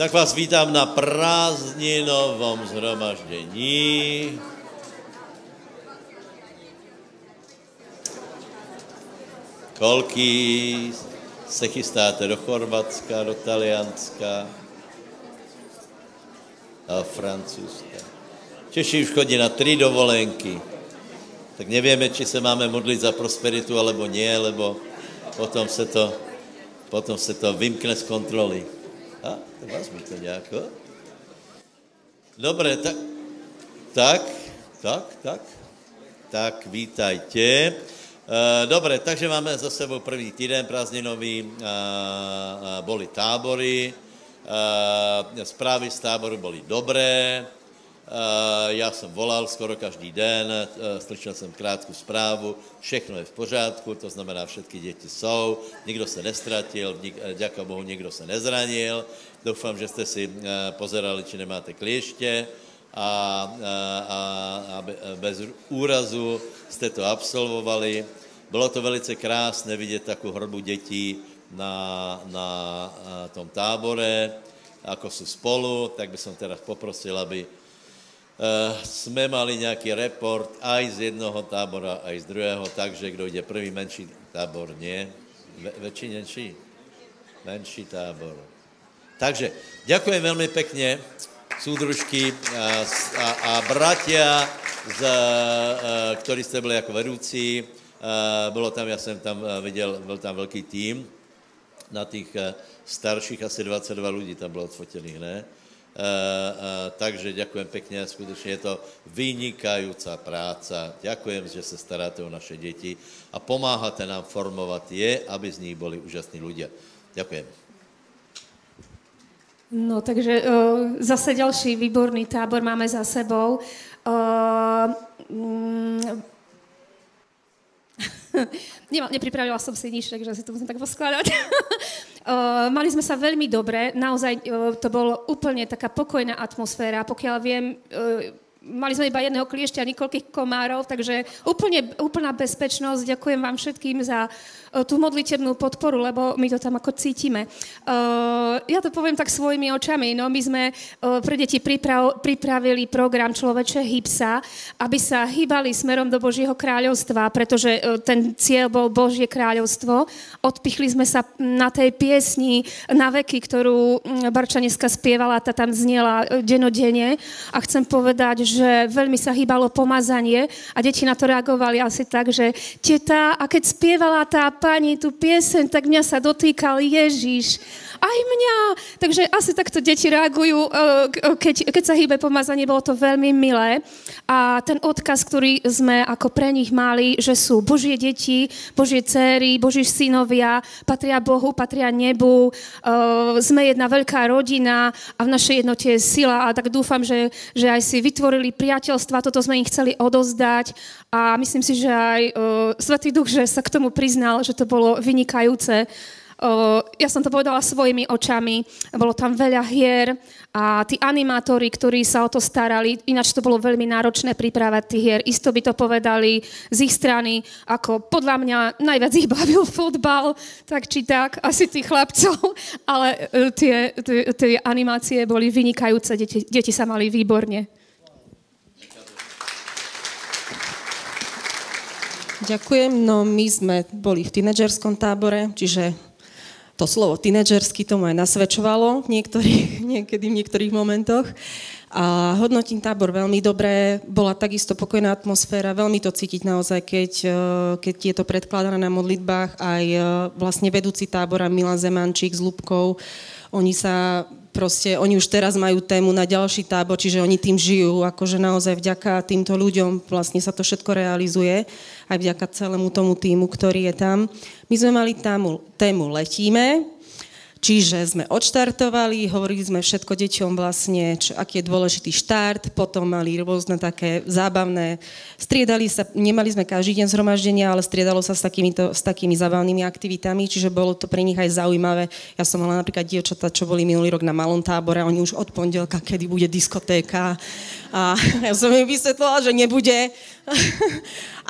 Tak vás vítám na prázdninovom zhromaždění. Kolký se chystáte do Chorvatska, do Talianska, a Francouzska. Češi už chodí na tři dovolenky. Tak nevíme, či se máme modlit za prosperitu, alebo nie, lebo potom se to, potom se to vymkne z kontroly. A, to vezmu to nějako. Dobré, tak, tak, tak, tak, tak, vítajte. Dobre, takže máme za sebou první týden prázdninový, boli tábory, zprávy z táboru boli dobré, já jsem volal skoro každý den, slyšel jsem krátkou zprávu, všechno je v pořádku, to znamená, všetky děti jsou, nikdo se nestratil, děka Bohu, nikdo se nezranil. Doufám, že jste si pozerali, či nemáte klieště a, a, a bez úrazu jste to absolvovali. Bylo to velice krásné vidět takovou hrbu dětí na, na tom tábore, jako jsou spolu, tak bych teda poprosil, aby jsme mali nějaký report aj z jednoho tábora, aj z druhého, takže kdo jde první menší tábor, nie? Ve, väčší, menší? Menší tábor. Takže děkuji velmi pěkně, soudružky a, a, a bratia, z, a, ktorí jste byli jako vedoucí. A, bylo tam, já jsem tam viděl, byl tam velký tým, na těch starších asi 22 lidí tam bylo odfotených, ne? Uh, uh, takže ďakujem pekne, skutečně je to vynikajúca práca. Ďakujem, že se staráte o naše děti a pomáháte nám formovat je, aby z nich byli úžasní ľudia. Ďakujem. No, takže uh, zase ďalší výborný tábor máme za sebou. Uh, mm, Nepripravila som si nič, takže si to musím tak poskladať. uh, mali sme sa veľmi dobre, naozaj uh, to bolo úplne taká pokojná atmosféra. Pokiaľ viem, uh, mali sme iba jedného kliešťa a niekoľkých komárov, takže úplne, úplná bezpečnosť. Ďakujem vám všetkým za tú modlitebnú podporu, lebo my to tam ako cítime. Uh, ja to poviem tak svojimi očami. No, my sme uh, pre deti priprav, pripravili program Človeče hybsa, aby sa hýbali smerom do Božieho kráľovstva, pretože ten cieľ bol Božie kráľovstvo. Odpichli sme sa na tej piesni na veky, ktorú Barča dneska spievala, tá tam zniela denodene. A chcem povedať, že veľmi sa hýbalo pomazanie a deti na to reagovali asi tak, že teta, a keď spievala tá pani tú piesen, tak mňa sa dotýkal Ježíš aj mňa. Takže asi takto deti reagujú, eh, keď, keď sa hýbe pomazanie, bolo to veľmi milé. A ten odkaz, ktorý sme ako pre nich mali, že sú Božie deti, Božie céry, Boží synovia, patria Bohu, patria nebu, eh, sme jedna veľká rodina a v našej jednote je sila a tak dúfam, že, že aj si vytvorili priateľstva, toto sme im chceli odozdať a myslím si, že aj Svetý Duch, že sa k tomu priznal, že to bolo vynikajúce ja som to povedala svojimi očami, bolo tam veľa hier a tí animátori, ktorí sa o to starali, ináč to bolo veľmi náročné pripravať tých hier, isto by to povedali z ich strany, ako podľa mňa najviac ich bavil fotbal, tak či tak, asi tých chlapcov, ale e, tie, tie, tie animácie boli vynikajúce, deti, deti sa mali výborne. Ďakujem. No my sme boli v tínedžerskom tábore, čiže to slovo tínedžersky tomu aj nasvedčovalo niektorých, niekedy v niektorých momentoch. A hodnotím tábor veľmi dobré, bola takisto pokojná atmosféra, veľmi to cítiť naozaj, keď, e, keď je to predkladané na modlitbách, aj e, vlastne vedúci tábora Milan Zemančík s Lubkou, oni sa proste, oni už teraz majú tému na ďalší tábor, čiže oni tým žijú, akože naozaj vďaka týmto ľuďom vlastne sa to všetko realizuje, aj vďaka celému tomu týmu, ktorý je tam. My sme mali tému, tému Letíme, Čiže sme odštartovali, hovorili sme všetko deťom vlastne, čo, aký je dôležitý štart, potom mali rôzne také zábavné, striedali sa, nemali sme každý deň zhromaždenia, ale striedalo sa s, takýmito, s takými zábavnými aktivitami, čiže bolo to pre nich aj zaujímavé. Ja som mala napríklad dievčatá, čo boli minulý rok na malom tábore, oni už od pondelka, kedy bude diskotéka a ja som im vysvetlila, že nebude.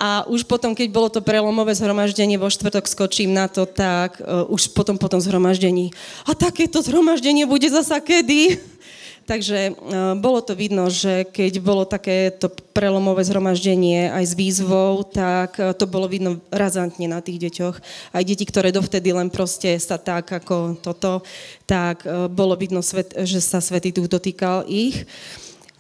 A už potom, keď bolo to prelomové zhromaždenie, vo štvrtok skočím na to, tak uh, už potom po tom zhromaždení a takéto zhromaždenie bude zasa kedy? Takže uh, bolo to vidno, že keď bolo takéto prelomové zhromaždenie aj s výzvou, tak uh, to bolo vidno razantne na tých deťoch. Aj deti, ktoré dovtedy len proste sa tak ako toto, tak uh, bolo vidno, svet, že sa Svetý Duch dotýkal ich.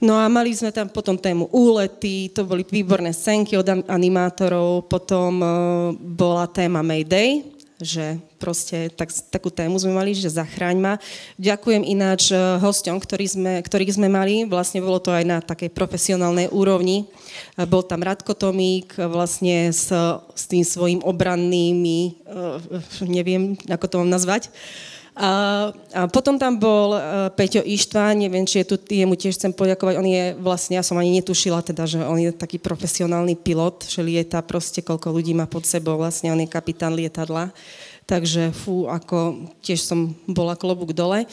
No a mali sme tam potom tému úlety, to boli výborné scénky od animátorov, potom uh, bola téma Mayday, že proste tak, takú tému sme mali, že zachráň ma. Ďakujem ináč e, hosťom, ktorý sme, ktorých sme mali, vlastne bolo to aj na takej profesionálnej úrovni. E, bol tam Radko Tomík vlastne s, s tým svojim obrannými, neviem, ako to mám nazvať, a, a potom tam bol uh, Peťo Ištván, neviem, či je tu, jemu tiež chcem poďakovať, on je vlastne, ja som ani netušila teda, že on je taký profesionálny pilot, že lieta proste, koľko ľudí má pod sebou, vlastne on je kapitán lietadla, takže fú, ako tiež som bola klobúk dole.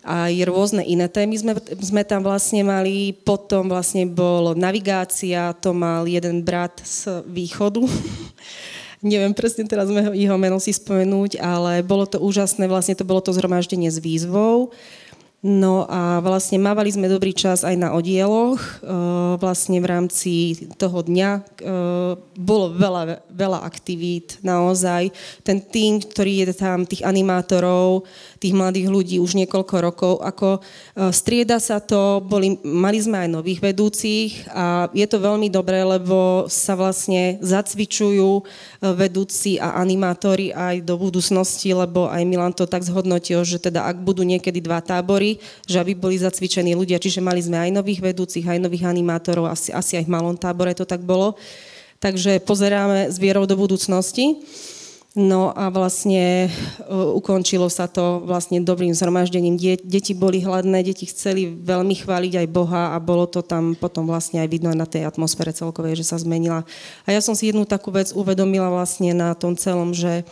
A je rôzne iné témy. Sme, sme tam vlastne mali, potom vlastne bol navigácia, to mal jeden brat z východu, neviem presne teraz jeho meno si spomenúť, ale bolo to úžasné, vlastne to bolo to zhromaždenie s výzvou. No a vlastne mávali sme dobrý čas aj na odieloch. E, vlastne v rámci toho dňa e, bolo veľa, veľa aktivít naozaj. Ten tým, ktorý je tam, tých animátorov, tých mladých ľudí už niekoľko rokov, ako e, strieda sa to, boli, mali sme aj nových vedúcich a je to veľmi dobré, lebo sa vlastne zacvičujú e, vedúci a animátori aj do budúcnosti, lebo aj Milan to tak zhodnotil, že teda ak budú niekedy dva tábory, že aby boli zacvičení ľudia, čiže mali sme aj nových vedúcich, aj nových animátorov, asi, asi aj v malom tábore to tak bolo. Takže pozeráme s vierou do budúcnosti. No a vlastne uh, ukončilo sa to vlastne dobrým zhromaždením. Die, deti boli hladné, deti chceli veľmi chváliť aj Boha a bolo to tam potom vlastne aj vidno na tej atmosfére celkovej, že sa zmenila. A ja som si jednu takú vec uvedomila vlastne na tom celom, že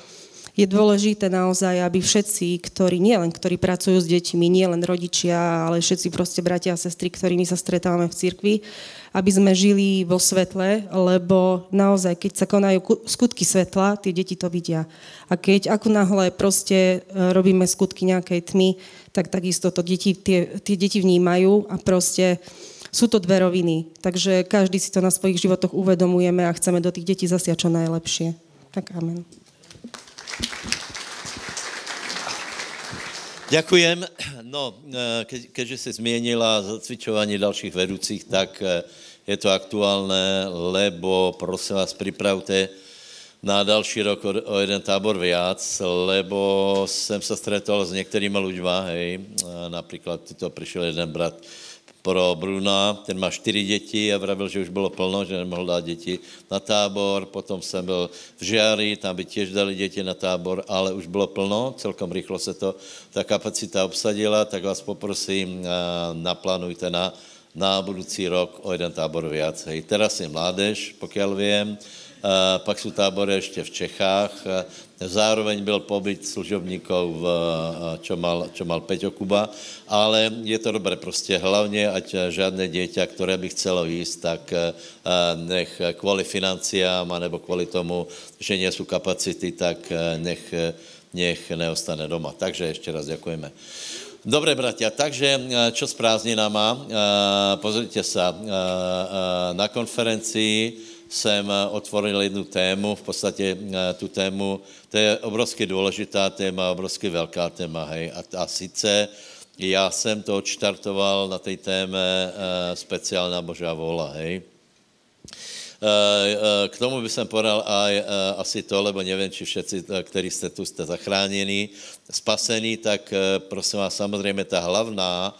je dôležité naozaj, aby všetci, ktorí nielen, ktorí pracujú s deťmi, nielen rodičia, ale všetci proste bratia a sestry, ktorými sa stretávame v cirkvi, aby sme žili vo svetle, lebo naozaj, keď sa konajú skutky svetla, tie deti to vidia. A keď ako náhle proste e, robíme skutky nejakej tmy, tak takisto to deti, tie, tie deti vnímajú a proste sú to dve roviny. Takže každý si to na svojich životoch uvedomujeme a chceme do tých detí zasiať čo najlepšie. Tak amen. Ďakujem. No, e, ke, keďže si zmienila zacvičovanie ďalších vedúcich, tak e, je to aktuálne, lebo prosím vás, pripravte na další rok o, o jeden tábor viac, lebo jsem se stretol s některými ľuďma, hej, například to přišel jeden brat, pro Bruna, ten má čtyři děti a vravil, že už bylo plno, že nemohl dát děti na tábor. Potom jsem byl v Žiari, tam by těž dali děti na tábor, ale už bylo plno, celkom rychlo se to, ta kapacita obsadila, tak vás poprosím, naplánujte na, na budoucí rok o jeden tábor viac. Hej. Teraz je mládež, pokud vím, pak jsou tábory ještě v Čechách. Zároveň byl pobyt služobníkov, čo mal, čo mal Peťo Kuba, ale je to dobré prostě hlavně, ať žádné dieťa, které by chcelo jíst, tak nech kvůli financiám, anebo kvůli tomu, že nie jsou kapacity, tak nech, nech neostane doma. Takže ještě raz děkujeme. Dobre, bratia, takže čo s prázdninama? Pozrite sa, na konferencii jsem eh, otvoril jednu tému, v podstatě eh, tu tému, to je obrovsky důležitá téma, obrovsky velká téma, hej, a, a sice já jsem to odštartoval na té téme uh, speciálna Božá vola, hej. K tomu by som povedal aj asi to, lebo neviem, či všetci, ktorí ste tu, ste zachráněni, spasení, tak prosím vás, samozřejmě ta hlavná,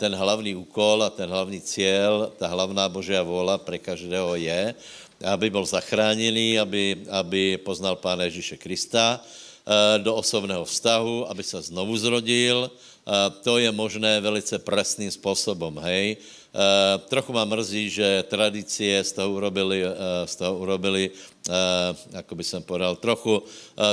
ten hlavní úkol a ten hlavní cíl, ta hlavná Božia vôľa pre každého je, aby byl zachráněný, aby, aby poznal Pána Ježíše Krista eh, do osobného vztahu, aby se znovu zrodil. Eh, to je možné velice presným způsobem, hej. Uh, trochu ma mrzí, že tradície z toho urobili, z toho urobili uh, ako by som povedal, trochu,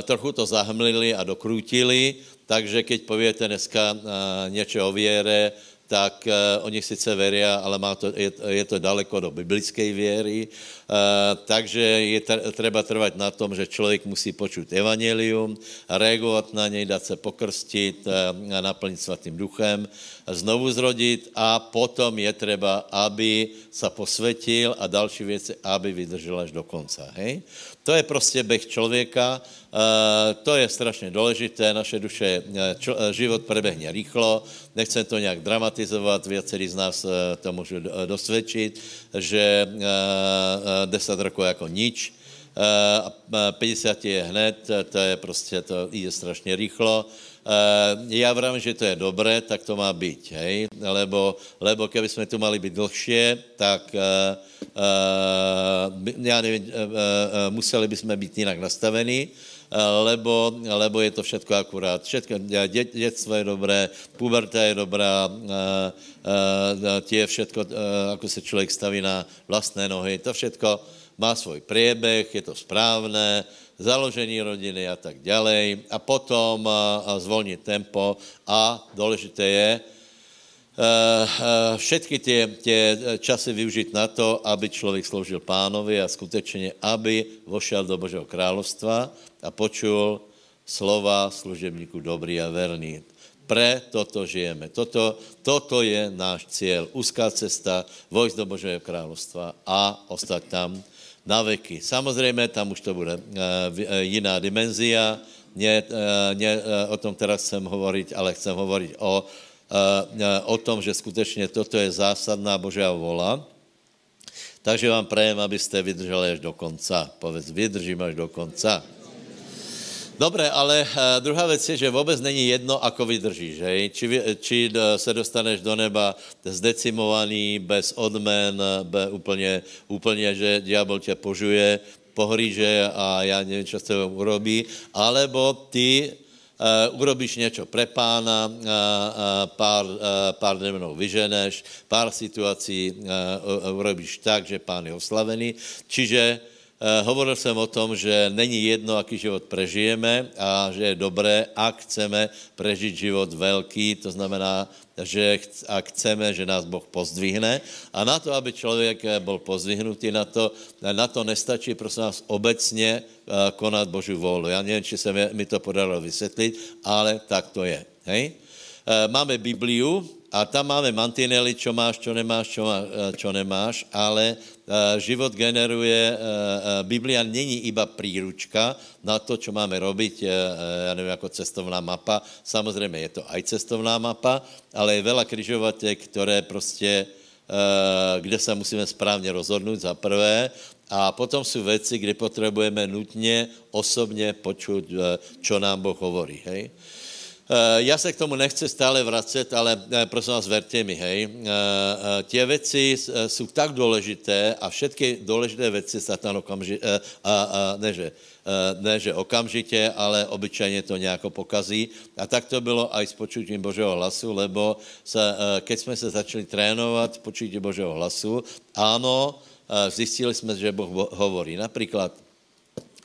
trochu to zahmlili a dokrútili, takže keď poviete dneska uh, niečo o viere, tak uh, oni sice veria, ale má to, je, je to daleko do biblické věry, uh, takže je treba trvat na tom, že člověk musí počuť evangelium, reagovat na něj, dát se pokrstit, uh, naplnit svatým duchem, znovu zrodit a potom je treba, aby se posvetil a další věci, aby vydržel až do konca. Hej? To je prostě běh člověka, Uh, to je strašně důležité, naše duše, čo, život prebehne rýchlo, nechcem to nějak dramatizovat, většiný z nás to můžu dosvědčit, že uh, 10 rokov jako nič, uh, 50 je hned, to je prostě, to jde strašně rýchlo. Já vravím, že to je dobré, tak to má být, hej? Lebo, lebo keby jsme tu mali být dlhšie, tak uh, uh, já nevím, uh, museli bychom být jinak nastavení, lebo, lebo je to všetko akurát. Všetko, dě, dětstvo je dobré, puberta je dobrá, tie všetko, ako se člověk staví na vlastné nohy, to všetko má svůj priebeh, je to správné, založení rodiny a tak ďalej. A potom zvolnit tempo a důležité je, Eh, eh, všetky tie, tie časy využiť na to, aby člověk sloužil pánovi a skutečně, aby vošel do Božího královstva a počul slova služebníku dobrý a verný. Pre toto žijeme. Toto, toto je náš cíl. Úzká cesta, vojsť do Božího královstva a ostať tam na veky. Samozřejmě tam už to bude uh, jiná dimenzia. Ne, uh, ne, o tom teraz chcem hovoriť, ale chcem hovoriť o Eh, eh, o tom, že skutečně toto je zásadná Božá vola. Takže vám prajem, abyste vydrželi až do konca. Povedz, vydržím až do konca. Dobré, ale uh, druhá věc je, že vůbec není jedno, ako vydržíš, hej? Či, či se dostaneš do neba zdecimovaný, bez odmen, be, úplně, úplně, že diabol tě požuje, pohríže a já nevím, co se urobí, alebo ty Uh, urobíš něco pre pána, uh, uh, pár, uh, pár demonů vyženeš, pár situací uh, urobíš tak, že pán je oslavený. Čiže uh, hovoril jsem o tom, že není jedno, aký život prežijeme a že je dobré, ak chceme prežít život velký, to znamená že a chceme, že nás Boh pozdvihne. A na to, aby člověk eh, byl pozdvihnutý, na to, na to nestačí, prosím nás, obecně eh, konat Boží vůli. Já nevím, či se mi to podarilo vysvětlit, ale tak to je. Hej? Eh, máme Bibliu, a tam máme mantinely, čo máš, čo nemáš, čo, má, čo nemáš, ale život generuje, uh, uh, Biblia není iba príručka na to, čo máme robiť, ja nevím, jako cestovná mapa. Samozřejmě je to aj cestovná mapa, ale je veľa križovatek, které prostě, kde se musíme správně rozhodnout za prvé, a potom jsou věci, kde potřebujeme nutně, osobně počuť, čo nám Boh hovorí. Hej? Eh, já se k tomu nechci stále vracet, ale eh, prosím vás, verte mi, hej. Eh, Tě věci jsou tak důležité a všetky důležité věci Satan okamžitě, a, a, ne, že, ne, že okamžitě, ale obyčejně to nějak pokazí. A tak to bylo i s počutím Božího hlasu, lebo se, keď jsme se začali trénovat počutí Božího hlasu, ano, zjistili jsme, že Boh hovorí. Například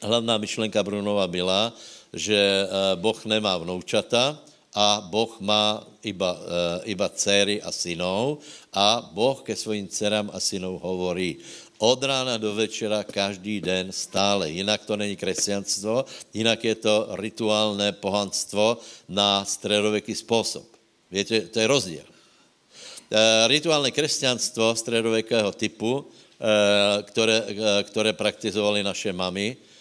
hlavná myšlenka Brunova byla, že eh, Boh nemá vnoučata a Boh má iba, eh, iba dcery a synov a Boh ke svým dcerám a synov hovorí od rána do večera, každý den, stále. Jinak to není křesťanstvo, jinak je to rituálné pohanstvo na středověký způsob. Víte, to je rozdíl. E, rituálne křesťanstvo středověkého typu, které, které praktizovali naše mamy, Eh,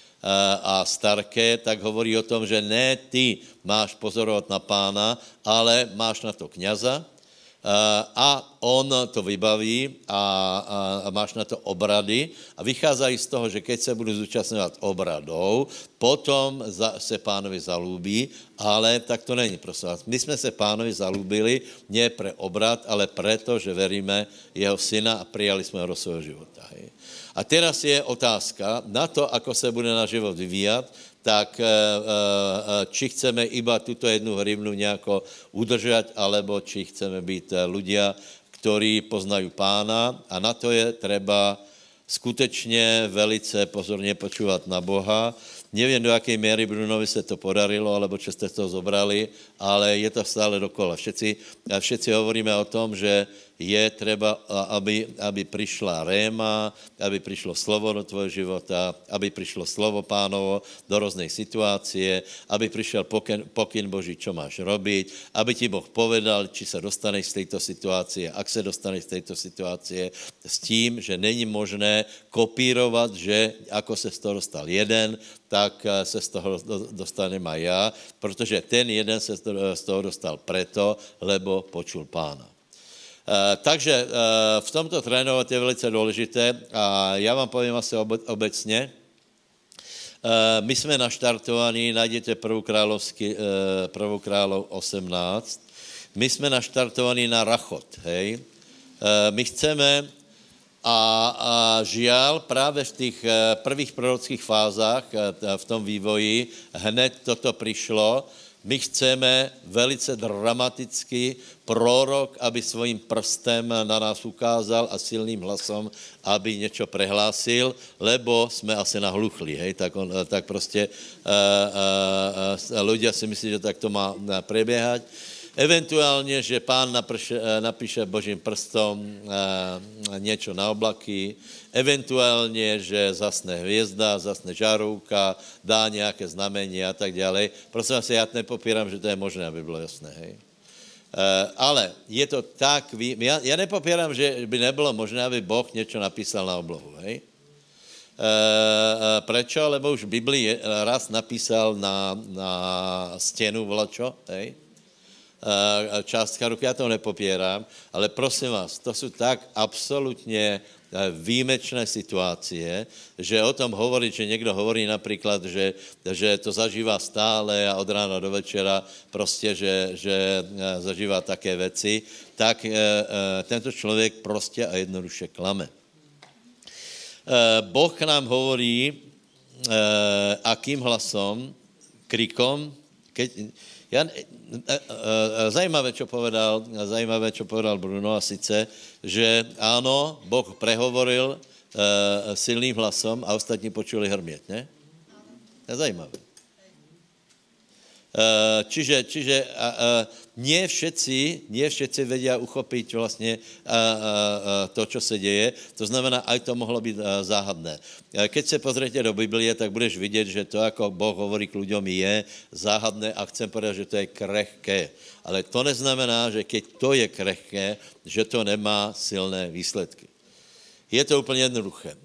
a starké, tak hovorí o tom, že ne ty máš pozorovat na pána, ale máš na to kniaza eh, a on to vybaví a, máš na to obrady a vycházají z toho, že keď se budu zúčastňovat obradou, potom se pánovi zalúbí, ale tak to není, prosím vás. My jsme se pánovi zalúbili ne pre obrad, ale preto, že veríme jeho syna a přijali jsme ho do svého života. Hej. A teraz je otázka na to, ako se bude náš život vyvíjat, tak e, e, či chceme iba tuto jednu hrivnu nějako udržet, alebo či chceme být ľudia, ktorí poznají pána a na to je treba skutečně velice pozorně počúvat na Boha, Nevím, do jaké míry Brunovi se to podarilo, alebo čo jste to zobrali, ale je to stále dokola. Všetci, všetci hovoríme o tom, že je třeba, aby, aby přišla réma, aby přišlo slovo do tvojho života, aby přišlo slovo pánovo do různé situace, aby přišel pokyn, pokyn Boží, čo máš robiť, aby ti Boh povedal, či se dostaneš z této situace, ak se dostaneš z této situace, s tím, že není možné kopírovat, že ako se z toho dostal jeden, tak eh, se z toho dostanem a já, protože ten jeden se z toho dostal preto, lebo počul pána. Eh, takže eh, v tomto trénovat je velice důležité a já vám povím asi obecně. Eh, my jsme naštartovaní, najděte prvou, královský, prvou králov 18, my jsme naštartovaní na rachot, hej. My chceme, a, a žial právě v těch prvých prorockých fázách, v tom vývoji, hned toto přišlo, my chceme velice dramaticky prorok, aby svým prstem na nás ukázal a silným hlasom, aby něco prehlásil, lebo jsme asi nahluchli, hej, tak, on, tak prostě uh, uh, uh, ľudia si myslí, že tak to má preběhat. Eventuálně, že pán naprše, napíše božím prstom něco na oblaky, eventuálně, že zasne hvězda, zasne žárovka, dá nějaké znamení a tak dále. Prosím vás, já nepopírám, že to je možné, aby bylo jasné, hej. Uh, ale je to tak, já, já nepopírám, že by nebylo možné, aby Boh něco napísal na oblohu, hej. Uh, prečo? Lebo už Biblii raz napísal na, na stěnu vlačo, hej. Částka ruky, já to nepopírám, ale prosím vás, to jsou tak absolutně Eh, výjimečné situácie, že o tom hovorí, že někdo hovorí například, že, že to zažívá stále a od rána do večera prostě, že, že eh, zažívá také věci, tak eh, tento člověk prostě a jednoduše klame. Boh nám hovorí, akým hlasom, krikom, keď, ja, zajímavé, čo povedal, zajímavé, čo povedal Bruno, a sice, že ano, Boh prehovoril uh, silným hlasom a ostatní počuli hrmět, ne? To je zajímavé. Uh, čiže, čiže uh, uh, nie všetci, nie všetci vedia uchopiť vlastně uh, uh, to, co se děje. To znamená, aj to mohlo být uh, záhadné. Uh, keď se pozriete do Biblie, tak budeš vidět, že to, jako Boh hovorí k ľuďom, je záhadné a chcem povedat, že to je krehké. Ale to neznamená, že keď to je krehké, že to nemá silné výsledky. Je to úplně jednoduché.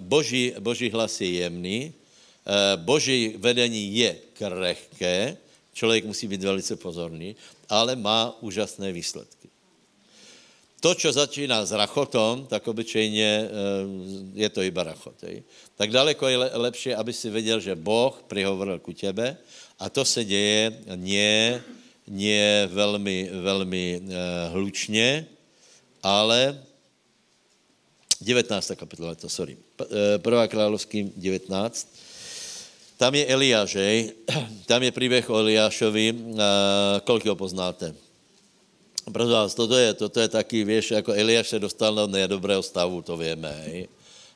Boží, boží hlas je jemný, boží vedení je krehké, člověk musí být velice pozorný, ale má úžasné výsledky. To, co začíná s rachotom, tak obyčejně je to iba rachot. Tak daleko je lepší, aby si věděl, že Boh prihovoril ku tebe a to se děje nie nie velmi, velmi uh, hlučně, ale 19. kapitola, to sorry. Eh, prvá královským 19. Tam je Eliáš, Tam je příběh o Eliášovi. Uh, kolik ho poznáte? Prosím vás, toto je, toto je taky, víš, jako Eliáš se dostal do nedobrého stavu, to víme, hej.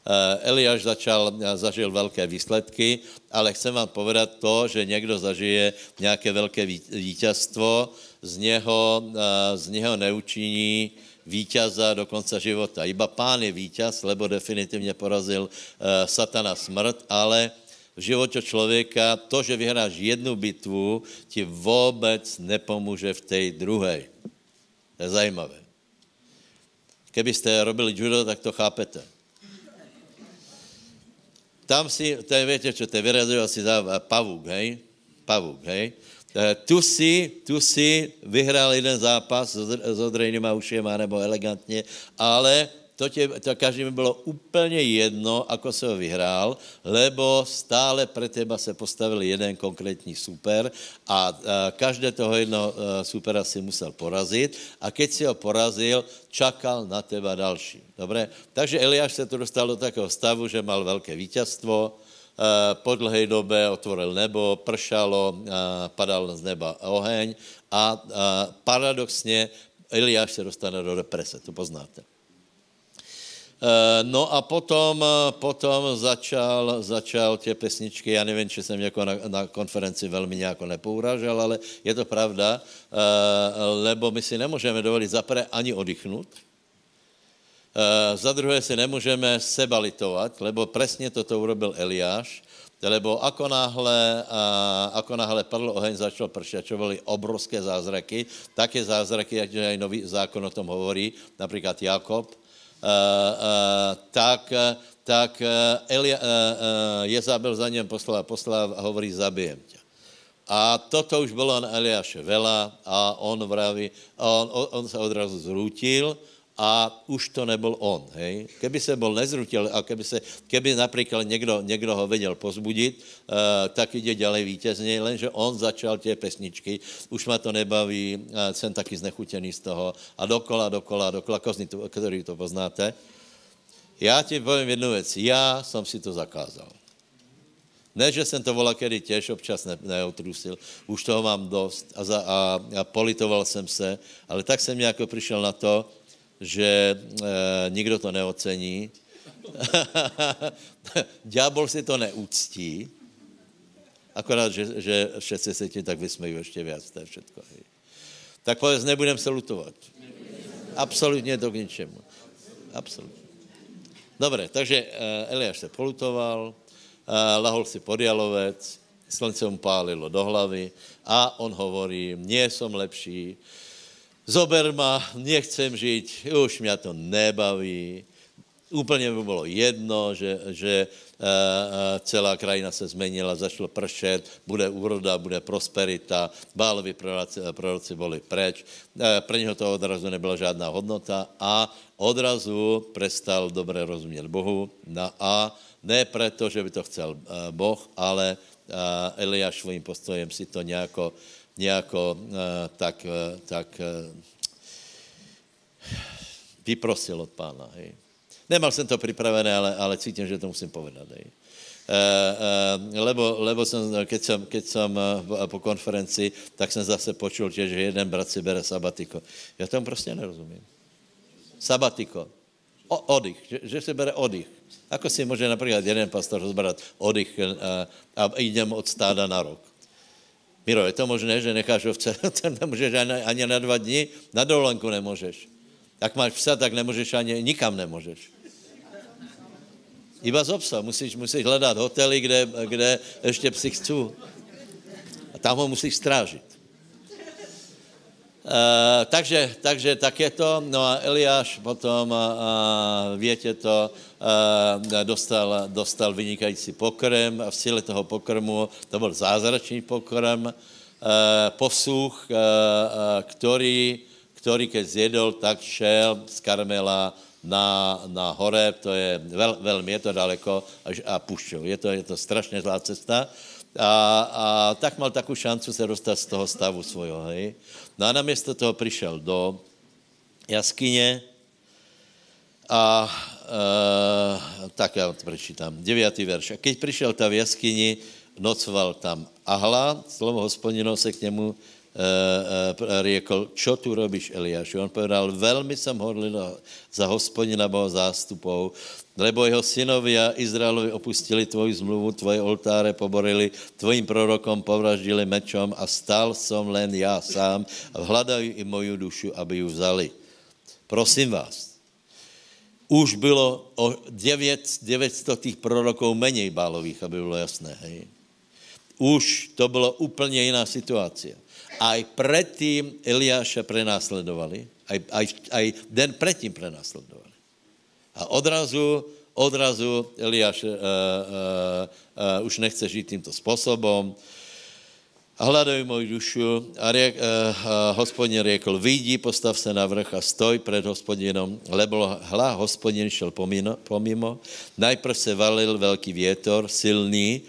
Eh, Eliáš začal, eh, zažil velké výsledky, ale chcem vám povedat to, že někdo zažije nějaké velké vítězstvo, z něho, eh, z něho neučiní vítěza do konce života. Iba pán je vítěz, lebo definitivně porazil satana smrt, ale v životě člověka to, že vyhráš jednu bitvu, ti vůbec nepomůže v té druhé. To je zajímavé. Kdybyste robili judo, tak to chápete. Tam si, to je, viete čo, to je vyrazovací pavuk, hej? Pavuk, hej? E, tu si, tu si vyhrál jeden zápas s odrejnýma ušema nebo elegantně, ale to, tě, to každému bylo úplně jedno, ako se ho vyhrál, lebo stále pre teba se postavil jeden konkrétní super a, a každé toho jednoho e, supera si musel porazit a keď si ho porazil, čakal na teba další. Dobré? Takže Eliáš se tu dostal do takého stavu, že mal velké vítězstvo, e, po dlhé době otvoril nebo, pršalo, e, padal z neba oheň a paradoxně Eliáš se dostane do deprese, to poznáte. No a potom, potom začal, začal tě pesničky, já nevím, či jsem jako na, na konferenci velmi nějako nepouražel, ale je to pravda, lebo my si nemůžeme dovolit zaprvé ani oddychnout, za druhé si nemůžeme sebalitovat, lebo přesně toto urobil Eliáš, lebo ako náhle, ako náhle padl oheň, začal pršet, čo byly obrovské zázraky, také zázraky, jak aj nový zákon o tom hovorí, například Jakob, tak, tak Elia, Jezabel za něm poslal, poslal a hovorí, zabijem tě. A toto už bylo na Eliáše vela a on vraví, on, on, on se odrazu zrútil, a už to nebyl on. Hej? Keby se bol nezrutil a keby, se, keby například někdo, někdo ho věděl pozbudit, uh, tak jde ďalej vítězně, lenže on začal tě pesničky, už ma to nebaví, uh, jsem taky znechutěný z toho a dokola, dokola, dokola, kozný, to, který to poznáte. Já ti povím jednu věc, já jsem si to zakázal. Ne, že jsem to volal kedy těž, občas ne, neotrusil, už toho mám dost a, za, a, a politoval jsem se, ale tak jsem nějak přišel na to, že e, nikdo to neocení. Ďábel si to neúctí, akorát, že, že všetci se ti tak vysmejí ještě víc, to je všetko. Tak povedz, nebudem se lutovat. Absolutně to k ničemu. Absolutně. Dobré, takže uh, Eliáš se polutoval, uh, lahol si pod jalovec, slnce mu pálilo do hlavy a on hovorí, nie som lepší, zober ma, nechcem žít, už mě to nebaví. Úplně by bylo jedno, že, že uh, celá krajina se změnila, začalo pršet, bude úroda, bude prosperita, bálovi proroci, proroci byli preč, uh, pro něho to odrazu nebyla žádná hodnota a odrazu prestal dobře rozumět Bohu na, a ne proto, že by to chcel uh, Boh, ale uh, Eliáš svým postojem si to nějako nejako uh, tak, uh, tak uh, vyprosil od pána. Hej. Nemal jsem to připravené, ale, ale cítím, že to musím povedat. Hej. Lebo, lebo som, keď som, keď uh, po konferenci, tak jsem zase počul, že jeden brat si bere sabatiko. Já tomu prostě nerozumím. Sabatiko. O, oddych, že, že si bere oddych. Ako si může například jeden pastor zbrat oddych a jdem od stáda na rok? Miro, je to možné, že necháš ovce, nemůžeš ani, ani na dva dny, na dovolenku nemůžeš. Jak máš psa, tak nemůžeš ani, nikam nemůžeš. Iba z obsa. Musíš, musíš hledat hotely, kde, kde ještě psi chcou. A tam ho musíš strážit. Uh, takže, takže tak je to. No a Eliáš potom, uh, větě to, uh, dostal, dostal vynikající pokrm a v síle toho pokrmu, to byl zázračný pokrm, uh, posuch, uh, uh, který, který keď zjedol, tak šel z Karmela na, na hore, to je vel, velmi, je to daleko, až, a pušťou. Je to, je to strašně zlá cesta. A, a tak mal takovou šancu se dostat z toho stavu svojho, hej. No a namiesto toho přišel do jaskyně a e, tak já to prečítám, deviatý verš. A keď přišel ta v jaskyni, nocoval tam Ahla, slovo hospodino se k němu řekl, čo tu robíš, Eliáš? On povedal, velmi jsem hodlil za hospodina Boha zástupou, lebo jeho synovia Izraelovi opustili tvoji zmluvu, tvoje oltáre poborili, tvojim prorokom povraždili mečom a stal som len já sám a hľadajú i moju dušu, aby ju vzali. Prosím vás, už bylo o 9, 900 tých prorokov menej bálových, aby bylo jasné. Hej. Už to bylo úplně jiná situace. Aj predtým Eliáša prenásledovali, aj, aj, aj den predtým prenásledovali. A odrazu, odrazu Eliáš uh, uh, uh, už nechce žít tímto způsobem. Hledají moji dušu a uh, uh, hospodin řekl, vyjdi, postav se na vrch a stoj před hospodinom, lebo hla hospodin šel pomimo, pomimo. Najprv se valil velký větor, silný,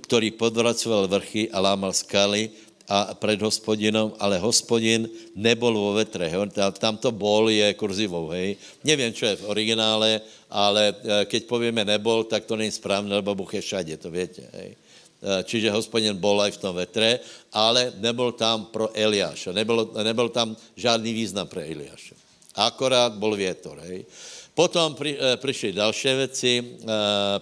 který podvracoval vrchy a lámal skaly a před hospodinom, ale hospodin nebol vo vetre. Tam to bol je kurzivou, hej. Nevím, čo je v originále, ale e, keď povieme nebol, tak to není správné, lebo Bůh je všade, to větě, hej. E, čiže hospodin bol aj v tom vetre, ale nebol tam pro Eliáša. Nebyl, nebyl tam žádný význam pro Eliáša. Akorát bol větor, hej. Potom pri, e, prišli další věci, e,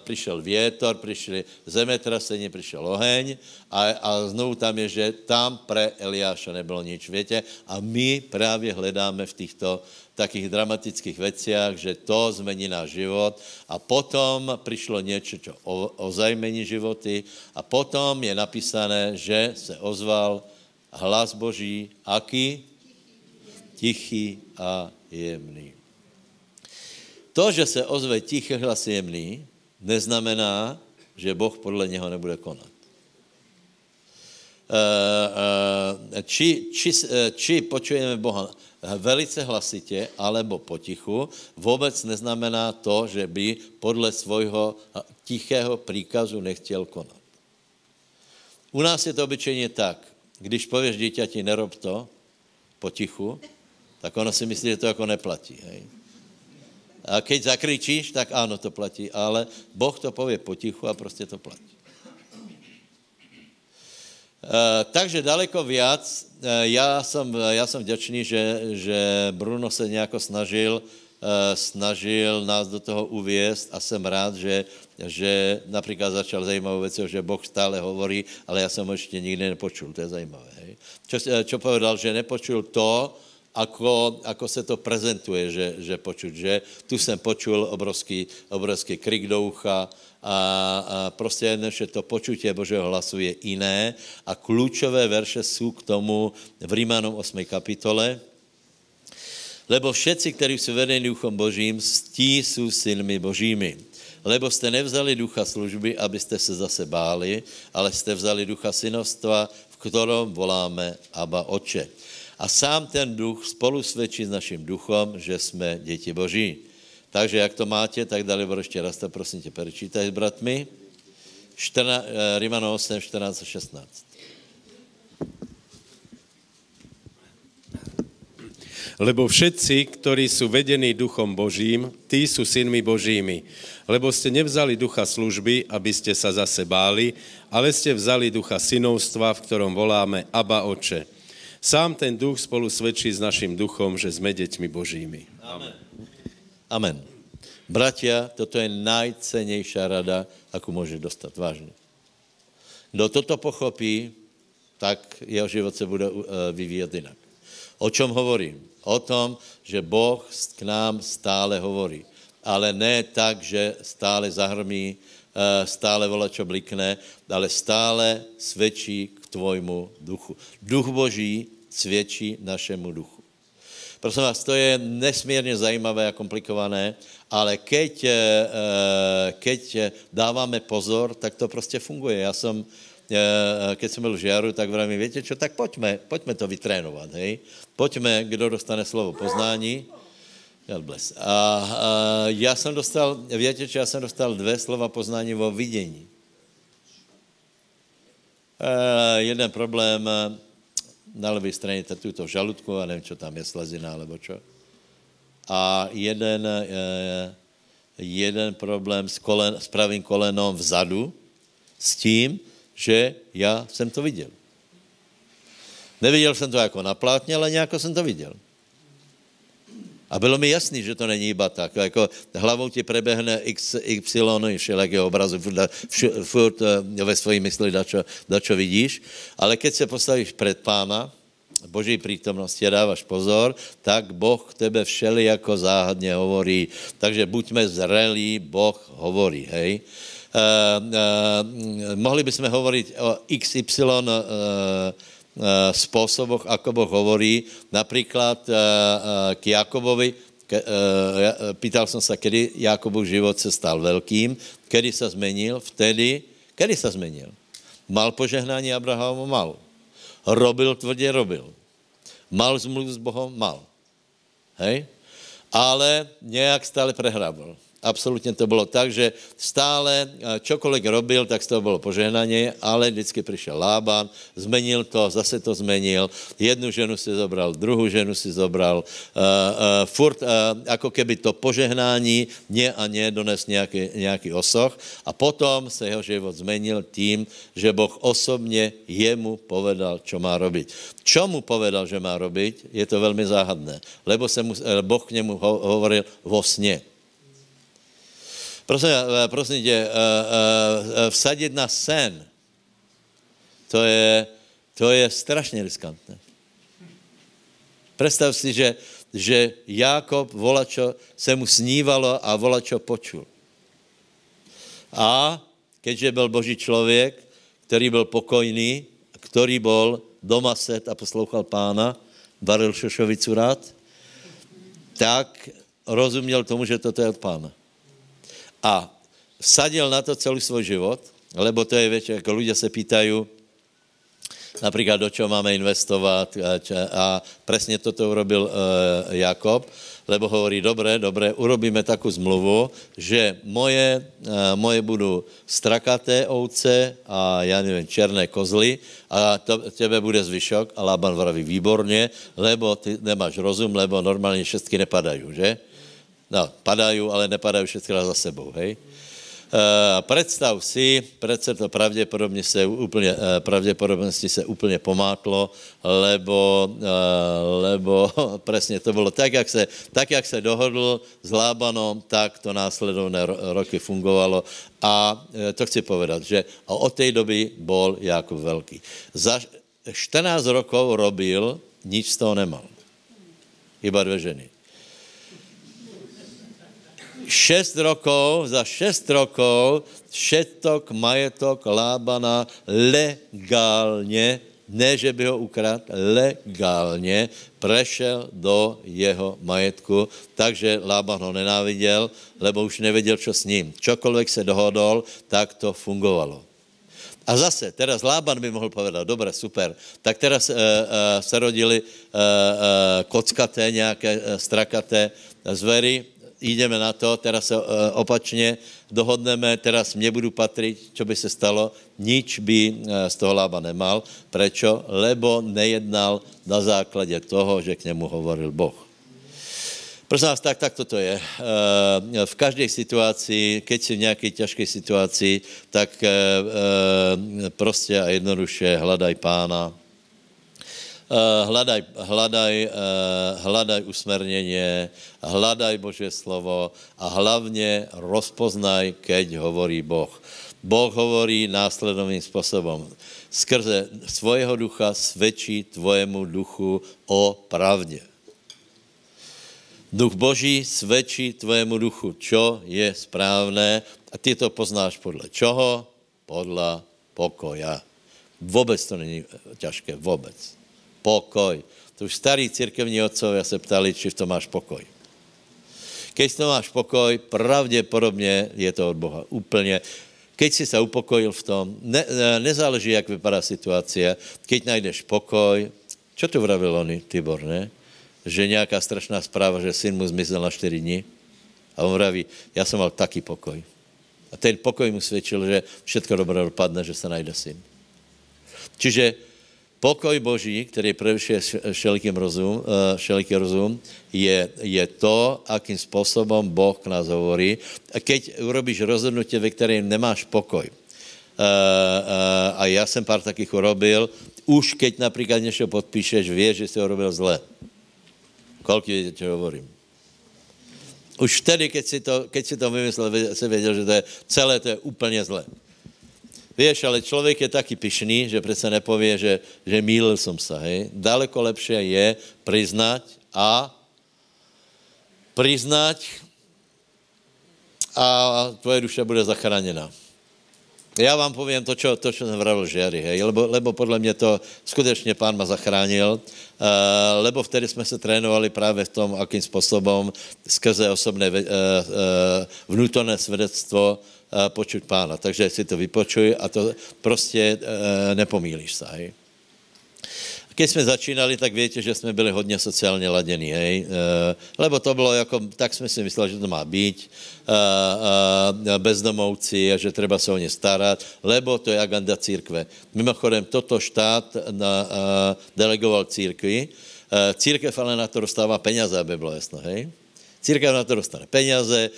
přišel větor, přišli zemetrasení, přišel oheň a, a znovu tam je, že tam pre Eliáša nebylo nič, větě, a my právě hledáme v těchto takých dramatických veciach, že to zmení náš život a potom přišlo něco, čo o, ozajmení životy a potom je napísané, že se ozval hlas Boží, aký? Tichý a jemný. To, že se ozve tichý hlas jemný, neznamená, že Boh podle něho nebude konat. Eh, eh, či, či, eh, či počujeme Boha velice hlasitě alebo potichu, vůbec neznamená to, že by podle svojho tichého příkazu nechtěl konat. U nás je to obyčejně tak, když pověš dítěti nerob to potichu, tak ono si myslí, že to jako neplatí. Hej? A keď zakričíš, tak ano, to platí, ale Boh to pově potichu a prostě to platí. Uh, takže daleko viac. Uh, já jsem, já jsem vděčný, že, že Bruno se nějak snažil, uh, snažil nás do toho uvěst a jsem rád, že, že například začal zajímavou věc, že Boh stále hovorí, ale já jsem ho ještě nikdy nepočul, to je zajímavé. Hej? Čo, čo povedal, že nepočul to, ako, ako se to prezentuje, že, že počuť, že tu jsem počul obrovský, obrovský krik do ucha a, a prostě že to počutie Božího hlasu je jiné a klíčové verše jsou k tomu v Rímanom 8. kapitole, lebo všetci, kteří jsou vedení duchom Božím, tí jsou synmi Božími. Lebo jste nevzali ducha služby, abyste se zase báli, ale jste vzali ducha synovstva, v ktorom voláme Abba Oče. A sám ten duch spolu svědčí s naším duchom, že jsme děti Boží. Takže jak to máte, tak dali ještě raz, to prosím tě, prečítaj s bratmi. 14, Rimano 8, 14 a 16. Lebo všetci, ktorí sú vedení duchom Božím, tí sú synmi Božími. Lebo ste nevzali ducha služby, aby ste sa zase báli, ale ste vzali ducha synovstva, v ktorom voláme Abba Oče. Sám ten duch spolu svědčí s naším duchom, že jsme děťmi božími. Amen. Amen. Bratia, toto je najcennější rada, jakou může dostat, vážně. Kdo toto pochopí, tak jeho život se bude uh, vyvíjet jinak. O čem hovorím? O tom, že Boh k nám stále hovorí. Ale ne tak, že stále zahrmí, uh, stále čo blikne, ale stále svědčí tvojmu duchu. Duch Boží svědčí našemu duchu. Prosím vás, to je nesmírně zajímavé a komplikované, ale keď, eh, eh, keď dáváme pozor, tak to prostě funguje. Já jsem, eh, keď jsem byl v Žiaru, tak vravím, víte čo, tak pojďme, pojďme to vytrénovat, hej? Pojďme, kdo dostane slovo poznání. God bless. A, a já jsem dostal, víte, čo, já jsem dostal dvě slova poznání vo vidění. Uh, jeden problém eh, na levé straně tu v žaludku a nevím, co tam je, slezina alebo čo. A jeden, uh, jeden problém s, kolen, s pravým kolenom vzadu s tím, že já jsem to viděl. Neviděl jsem to jako na plátně, ale nějak jsem to viděl. A bylo mi jasný, že to není iba tak. Jako hlavou ti prebehne x, y všelijakého obrazu, furt, furt eh, ve svojí mysli dačo, dačo vidíš, ale keď se postavíš před pána, Boží přítomnosti a dáváš pozor, tak Boh tebe všeli jako záhadně hovorí. Takže buďme zrelí, Boh hovorí, hej. Uh, uh, mohli bychom hovorit o XY uh, spôsoboch, ako Boh hovorí. Napríklad eh, eh, k Jakobovi, pýtal som sa, kedy Jakobov život se stal veľkým, kedy sa zmenil, vtedy, kedy sa zmenil. Mal požehnání Abrahamu? Mal. Robil tvrdě? Robil. Mal zmluv s Bohom? Mal. Hej? Ale nějak stále prehrával. Absolutně to bylo tak, že stále eh, čokoliv robil, tak z toho bylo požehnaně, ale vždycky přišel Lában, zmenil to, zase to zmenil, jednu ženu si zobral, druhou ženu si zobral, uh, uh, furt uh, jako keby to požehnání ně a ně dones nějaký, nějaký osoch a potom se jeho život zmenil tím, že Boh osobně jemu povedal, čo má robiť. Čo mu povedal, že má robiť, je to velmi záhadné, lebo se mu, Boh k němu hovoril vo sně. Prosím, prosím tě, vsadit na sen, to je, to je strašně riskantné. Představ si, že, že Jákob volačo se mu snívalo a volačo počul. A keďže byl boží člověk, který byl pokojný, který byl doma set a poslouchal pána, varil šošovicu rád, tak rozuměl tomu, že toto je od pána. A sadil na to celý svůj život, lebo to je věc, jako lidé se pýtají, například do čeho máme investovat a, a přesně toto urobil e, Jakob, lebo hovorí, dobré, dobré, urobíme takovou zmluvu, že moje, e, moje budou strakaté ovce a já nevím, černé kozly a to, tebe bude zvyšok a Lában vraví, výborně, lebo ty nemáš rozum, lebo normálně šestky nepadají, že? No, padají, ale nepadají všechny za sebou, hej? Uh, představ si, přece to pravděpodobně se úplně, uh, pravděpodobnosti se úplně pomátlo, lebo, uh, lebo přesně to bylo tak, jak se, tak, jak se dohodl s Lábanom, tak to následovné roky fungovalo a to chci povedat, že od té doby bol jako velký. Za 14 rokov robil, nič z toho nemal. Iba dvě ženy šest rokov, za šest rokov všetok majetok Lábana legálně, ne, že by ho ukrát, legálně prešel do jeho majetku, takže Lában ho nenáviděl, lebo už nevěděl, co s ním. Čokoliv se dohodol, tak to fungovalo. A zase, teraz Lában by mohl povedat, dobré, super, tak teraz uh, uh, se rodili uh, uh, kockaté, nějaké uh, strakaté zvery, jdeme na to, teraz se uh, opačně dohodneme, teraz mě budu patřit, co by se stalo, nič by uh, z toho Lába nemal. Prečo? Lebo nejednal na základě toho, že k němu hovoril Boh. Prosím vás, tak, tak toto je. Uh, v každé situaci, keď si v nějaké těžké situaci, tak prostě a jednoduše hledaj pána, Eh, hledaj, hledaj, eh, hledaj usmerněně, hledaj Boží slovo a hlavně rozpoznaj, keď hovorí Boh. Boh hovorí následovným způsobem. Skrze svojho ducha svědčí tvojemu duchu o pravdě. Duch Boží svědčí tvojemu duchu, čo je správné a ty to poznáš podle čoho? Podle pokoja. Vůbec to není těžké, vůbec pokoj. To už starí církevní otcovia se ptali, či v tom máš pokoj. Keď to máš pokoj, pravděpodobně je to od Boha. Úplně. Keď si se upokojil v tom, ne, nezáleží, jak vypadá situace, keď najdeš pokoj, čo tu vravil oni, Tibor, ne? Že nějaká strašná zpráva, že syn mu zmizel na 4 dní. A on vraví, já jsem mal taký pokoj. A ten pokoj mu svědčil, že všetko dobré dopadne, že se najde syn. Čiže Pokoj Boží, který prevyšuje všeliký rozum, eh, všeliký rozum je, je to, akým způsobem Boh k nás hovorí. A keď urobíš rozhodnutí, ve kterém nemáš pokoj, uh, uh, a já jsem pár takých urobil, už keď například něco podpíšeš, víš, že jsi ho robil zle. Kolik vědět, hovorím? Už vtedy, keď si to, keď si to vymyslel, si věděl, že to je celé, to je úplně zle. Víš, ale člověk je taky pišný, že přece nepově, že, že mýlil jsem se, hej. Daleko lepší je přiznat a přiznat a tvoje duše bude zachráněna. Já vám povím to, čo, to, jsem vravil Žery, hej, lebo, lebo podle mě to skutečně pán ma zachránil, uh, lebo vtedy jsme se trénovali právě v tom, akým způsobem skrze osobné uh, uh, vnútorné svědectvo Eh, počuť pána. Takže si to vypočuj a to prostě eh, nepomílíš se. Hej. Když jsme začínali, tak víte, že jsme byli hodně sociálně ladění, hej? E, lebo to bylo jako, tak jsme si mysleli, že to má být, e, e, bezdomovci a že treba se o ně starat, lebo to je agenda církve. Mimochodem, toto štát na, delegoval církvi, církev ale na to dostává peněze, aby bylo jasno, hej? Církev na to dostane peněze,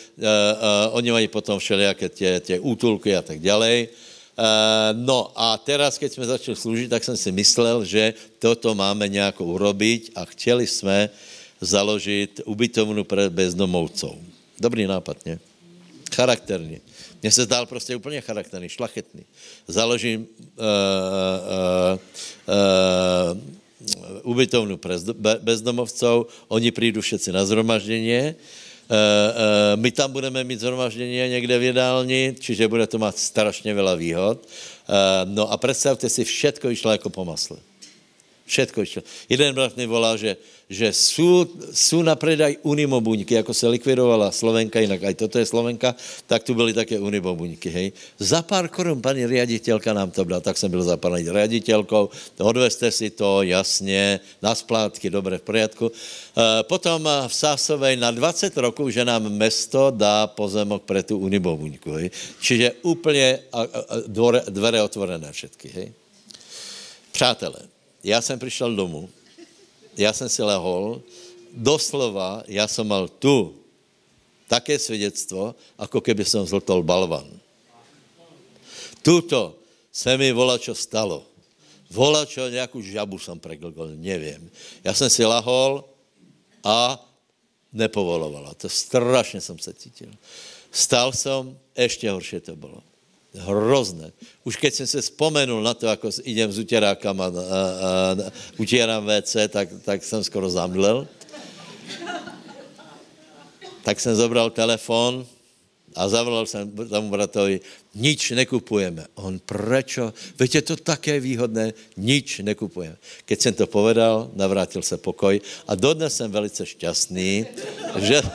oni mají potom všelijaké tě, tě útulky a tak dále. Uh, no a teraz, keď jsme začali sloužit, tak jsem si myslel, že toto máme nějak urobiť a chtěli jsme založit ubytovnu pre bezdomovcov. Dobrý nápad, ne? charakterní. Mně se zdál prostě úplně charakterní, šlachetný. Založím uh, uh, uh, ubytovnu bezdomovcov, oni přijdou všetci na zhromaždění, my tam budeme mít zhromaždění někde v jedálni, čiže bude to mít strašně veľa výhod. No a představte si, všetko išlo jako po masle. Všetko išlo. Jeden brat mi volá, že že sú, sú na predaj unimobuňky, ako se likvidovala Slovenka, jinak aj toto je Slovenka, tak tu byly také unimobuňky, hej. Za pár korun paní riaditelka nám to dala, tak jsem byl za paní riaditelkou, odveste si to, jasně, na splátky, dobre, v poriadku. E, potom v Sásovej na 20 rokov, že nám mesto dá pozemok pre tu unimobuňku, hej. Čiže úplně a, a, dvore, dvere otvorené všetky, hej. Přátelé, já jsem přišel domů, já jsem si lehol, doslova, já jsem mal tu také svědectvo, jako keby jsem zltol balvan. Tuto se mi volá, čo stalo. Volá, čo nějakou žabu jsem preglgol, nevím. Já jsem si lahol a nepovolovala. To strašně jsem se cítil. Stal jsem, ještě horší to bylo. Hrozné. Už keď jsem se vzpomenul na to, jako idem s utěrákama, a, a, a, utírám WC, tak, tak jsem skoro zamdlel. Tak jsem zobral telefon a zavolal jsem tomu bratovi, nič nekupujeme. On, prečo? Veď je to také výhodné, nič nekupujeme. Keď jsem to povedal, navrátil se pokoj a dodnes jsem velice šťastný, že...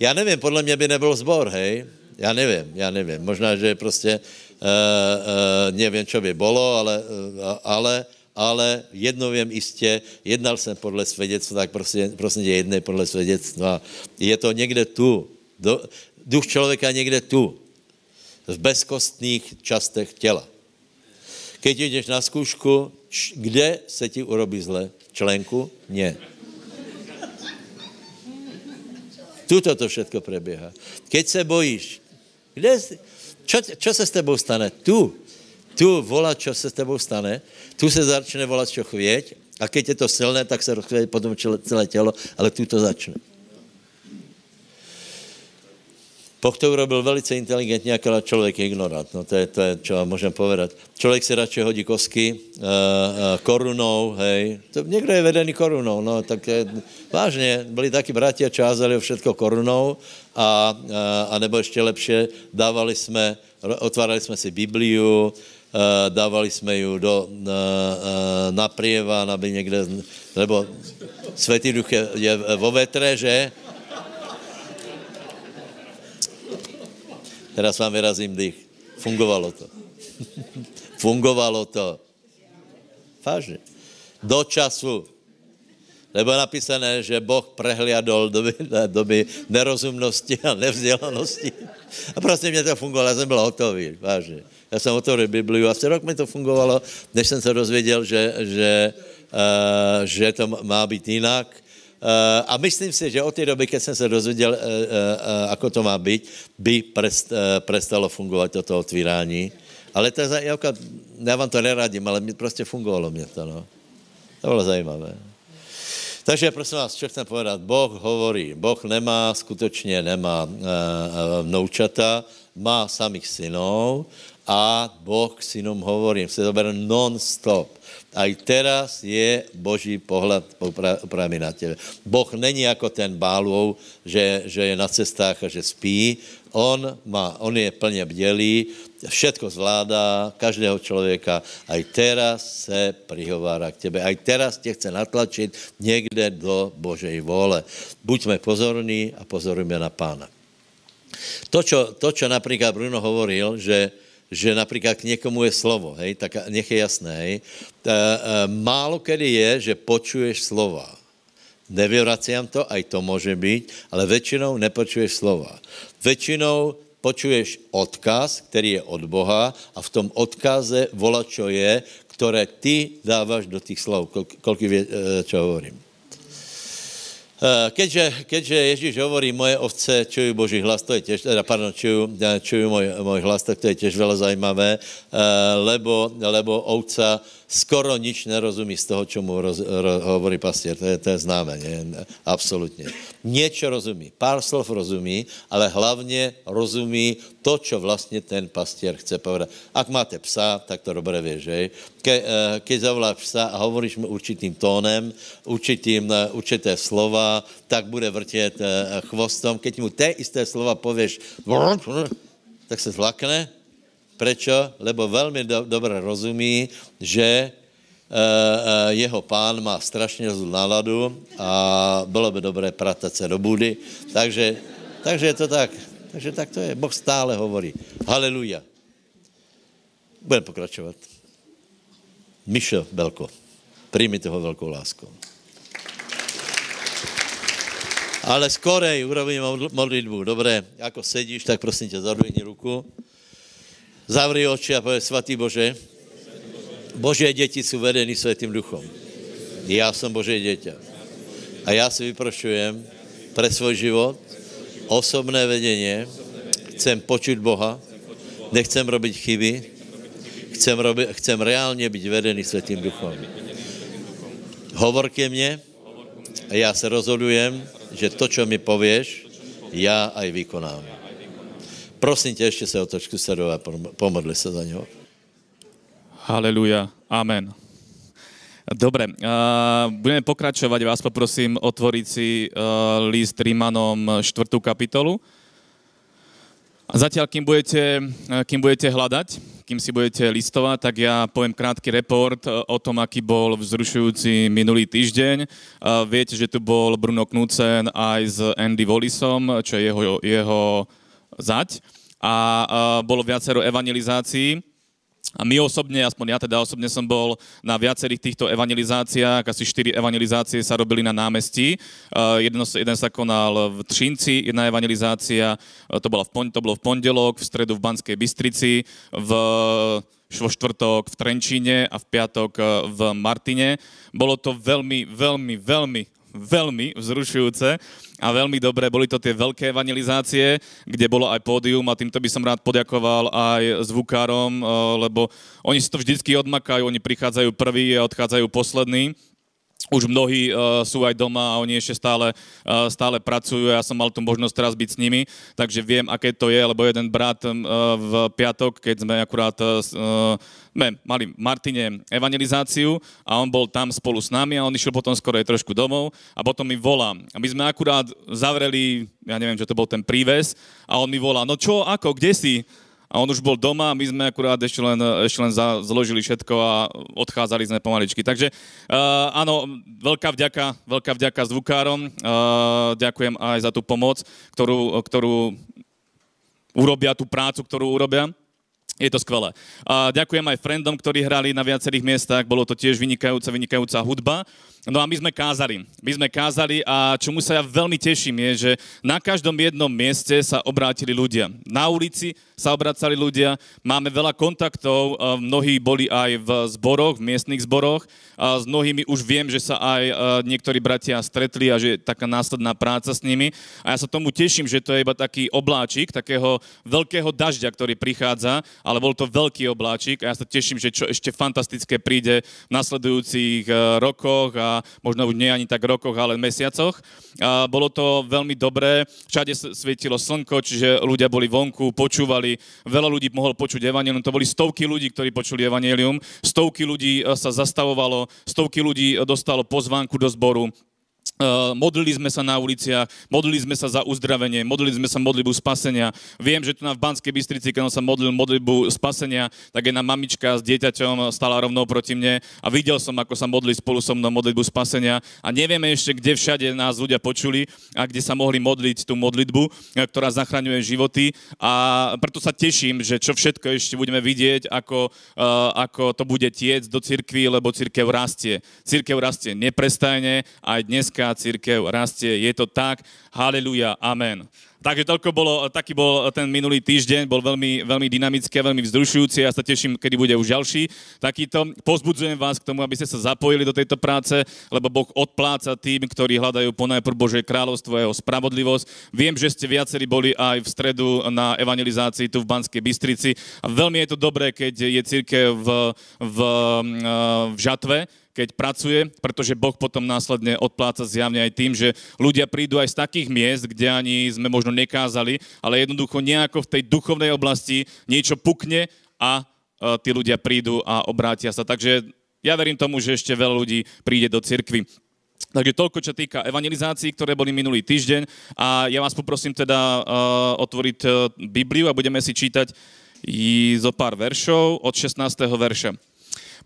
Já nevím, podle mě by nebyl zbor, hej? Já nevím, já nevím. Možná, že prostě uh, uh, nevím, čo by bylo, ale, uh, ale, ale jedno vím jistě, jednal jsem podle svědectva, tak prostě, prostě jedné podle svědectva. Je to někde tu. Do, duch člověka někde tu. V bezkostných častech těla. Keď jdeš na zkoušku, kde se ti urobí zle? Členku? Ne. Tuto to všetko preběhá. Keď se bojíš, kde, čo, čo se s tebou stane? Tu. Tu volá, čo se s tebou stane. Tu se začne volat, čo chvěť. A keď je to silné, tak se rozchvěje potom celé tělo, ale tu to začne. Boh to urobil velice inteligentně, jako člověk je ignorant. No to je, to je, čo můžem povedat. Člověk si radši hodí kosky uh, uh, korunou, hej. To, někdo je vedený korunou, no tak je, vážně, byli taky bratia, o všetko korunou a, a, a nebo ještě lepší, dávali jsme, otvárali jsme si Bibliu, uh, dávali jsme ju do, na, na prievan, aby někde, nebo Světý duch je, je vo vetre, že? Teraz vám vyrazím dých. Fungovalo to. Fungovalo to. Vážně. Do času. Lebo je napísané, že Boh prehliadol doby, doby nerozumnosti a nevzdělanosti. A prostě mě to fungovalo, já jsem byl hotový, vážně. Já jsem otevřel Bibliu a rok mi to fungovalo, než jsem se dozvěděl, že, že, uh, že to má být jinak. Uh, a myslím si, že od té doby, když jsem se dozvěděl, uh, uh, ako to má být, by prest, uh, prestalo fungovat toto otvírání. Ale to je, já vám to neradím, ale mě prostě fungovalo mě to, no. To bylo zajímavé. Takže prosím vás, čo chcem povedat, Boh hovorí, Boh nemá, skutečně nemá vnoučata, má samých synov a Boh synům hovorí, se to non-stop. A i teraz je Boží pohled právě na tebe. Boh není jako ten bálou, že, že je na cestách a že spí. On, má, on je plně bdělý, všetko zvládá, každého člověka. A i teraz se prihovára k tebe. A i teraz tě chce natlačit někde do Božej vole. Buďme pozorní a pozorujme na pána. To, čo, to, například Bruno hovoril, že, že například k někomu je slovo, hej, tak nech je jasné, hej. E, málo kedy je, že počuješ slova. Nevyvraciam to, aj to může být, ale většinou nepočuješ slova. Většinou počuješ odkaz, který je od Boha a v tom odkaze vola, čo je, které ty dáváš do těch slov, kolik eh, čo hovorím. Eh, keďže, keďže Ježíš hovorí, moje ovce čují Boží hlas, to je těž, teda, pardon, čují, čují můj, můj hlas, tak to je těž veľa zajímavé, eh, lebo, lebo ovca skoro nič nerozumí z toho, čo mu roz, ro, hovorí pastier. To je, to je známe, nie? Absolutně. Niečo rozumí. Pár slov rozumí, ale hlavně rozumí to, čo vlastně ten pastier chce povedať. Ak máte psa, tak to vieš, že? Ke, eh, keď zavoláš psa a hovoríš mu určitým tónem, určitým, eh, určité slova, tak bude vrtět eh, chvostom. Keď mu té isté slova pověš, tak se zlakne, Prečo? Lebo velmi do, dobře rozumí, že jeho pán má strašně zlou náladu a bylo by dobré pratat se do budy. Takže, takže je to tak. Takže tak to je. Boh stále hovorí. Haleluja. Budeme pokračovat. Mišo Belko, přijmi toho velkou lásku. Ale skorej urobíme modlitbu. Dobré, jako sedíš, tak prosím tě, zadvihni ruku. Zavri oči a povedz, svatý Bože, Bože děti jsou vedeny Světým duchom. Já jsem Bože dieťa. A já si vyprošujem pre svůj život osobné vedení. Chcem počuť Boha, nechcem robiť chyby, chcem, robi, chcem reálně být vedený Světým duchom. Hovor ke mně a já se rozhodujem, že to, čo mi pověš, já aj vykonám. Prosím tě, ještě se otoč k a pomodli se za něho. Haleluja. Amen. Dobre, uh, budeme pokračovať. Vás poprosím otvoriť si uh, list Rímanom 4. kapitolu. A zatiaľ, kým budete, kým budete hľadať, kým si budete listovať, tak ja poviem krátky report o tom, aký bol vzrušujúci minulý týždeň. Viete, že tu bol Bruno Knudsen aj s Andy Wallisom, čo je jeho, jeho zať a bolo viacero evangelizácií. A my osobne, aspoň ja teda osobne som bol na viacerých týchto evangelizáciách, asi štyri evangelizácie sa robili na námestí. Jedno, jeden sa konal v Třinci, jedna evangelizácia, to, bola v, to bolo v pondelok, v stredu v Banskej Bystrici, v vo štvrtok v Trenčíne a v piatok v Martine. Bolo to veľmi, veľmi, veľmi veľmi vzrušujúce a veľmi dobré. Boli to tie veľké evangelizácie, kde bolo aj pódium a týmto by som rád poďakoval aj zvukárom, eh, lebo oni si to vždycky odmakajú, oni prichádzajú prví a odchádzajú poslední už mnohí uh, sú aj doma a oni ešte stále, uh, stále pracujú. Ja som mal tu možnosť teraz byť s nimi, takže viem, aké to je, lebo jeden brat uh, v piatok, keď sme akurát uh, sme mali Martine evangelizáciu a on bol tam spolu s nami a on išiel potom skoro aj trošku domov a potom mi volá. A my sme akurát zavreli, ja neviem, čo to bol ten príves a on mi volá, no čo, ako, kde si? A on už bol doma my sme akurát ešte len, ešte len za, zložili všetko a odchádzali sme pomaličky. Takže uh, áno, veľká vďaka, veľká vďaka zvukárom, uh, ďakujem aj za tú pomoc, ktorú, ktorú urobia, tú prácu, ktorú urobia. Je to skvelé. A ďakujem aj friendom, ktorí hrali na viacerých miestach. Bolo to tiež vynikajúca, vynikajúca hudba. No a my sme kázali. My sme kázali a čomu sa ja veľmi teším je, že na každom jednom mieste sa obrátili ľudia. Na ulici sa obracali ľudia, máme veľa kontaktov, mnohí boli aj v zboroch, v miestnych zboroch, a s mnohými už viem, že sa aj niektorí bratia stretli a že je taká následná práca s nimi. A ja sa tomu teším, že to je iba taký obláčik, takého veľkého dažďa, ktorý prichádza, ale bol to veľký obláčik a ja sa teším, že čo ešte fantastické príde v nasledujúcich rokoch a možno už nie ani tak rokoch, ale mesiacoch. A bolo to veľmi dobré, všade svietilo slnko, čiže ľudia boli vonku, počúvali, veľa ľudí mohol počuť evanelium, to boli stovky ľudí, ktorí počuli evanelium, stovky ľudí sa zastavovalo, stovky ľudí dostalo pozvánku do zboru, modlili sme sa na uliciach, modlili sme sa za uzdravenie, modlili sme sa modlitbu spasenia. Viem, že tu na v Banskej Bystrici, keď som sa modlil modlitbu spasenia, tak jedna mamička s dieťaťom stala rovnou proti mne a videl som, ako sa modli spolu so mnou modlitbu spasenia a nevieme ešte, kde všade nás ľudia počuli a kde sa mohli modliť tú modlitbu, eh, ktorá zachraňuje životy a preto sa teším, že čo všetko ešte budeme vidieť, ako, uh, ako to bude tiec do cirkvi, lebo cirkev rastie. Cirkev rastie neprestajne, aj dneska církev rastie. Je to tak. Haleluja. Amen. Takže toľko bolo, taký bol ten minulý týždeň, bol veľmi, veľmi dynamický a veľmi vzrušujúci. Ja sa teším, kedy bude už ďalší takýto. Pozbudzujem vás k tomu, aby ste sa zapojili do tejto práce, lebo Boh odpláca tým, ktorí hľadajú ponajprv Božie kráľovstvo a jeho spravodlivosť. Viem, že ste viacerí boli aj v stredu na evangelizácii tu v Banskej Bystrici a veľmi je to dobré, keď je církev v, v, v žatve, keď pracuje, pretože Boh potom následne odpláca zjavne aj tým, že ľudia prídu aj z takých miest, kde ani sme možno nekázali, ale jednoducho nejako v tej duchovnej oblasti niečo pukne a e, tí ľudia prídu a obrátia sa. Takže ja verím tomu, že ešte veľa ľudí príde do cirkvy. Takže toľko, čo týka evangelizácií, ktoré boli minulý týždeň. A ja vás poprosím teda uh, otvoriť uh, Bibliu a budeme si čítať zo pár veršov od 16. verša.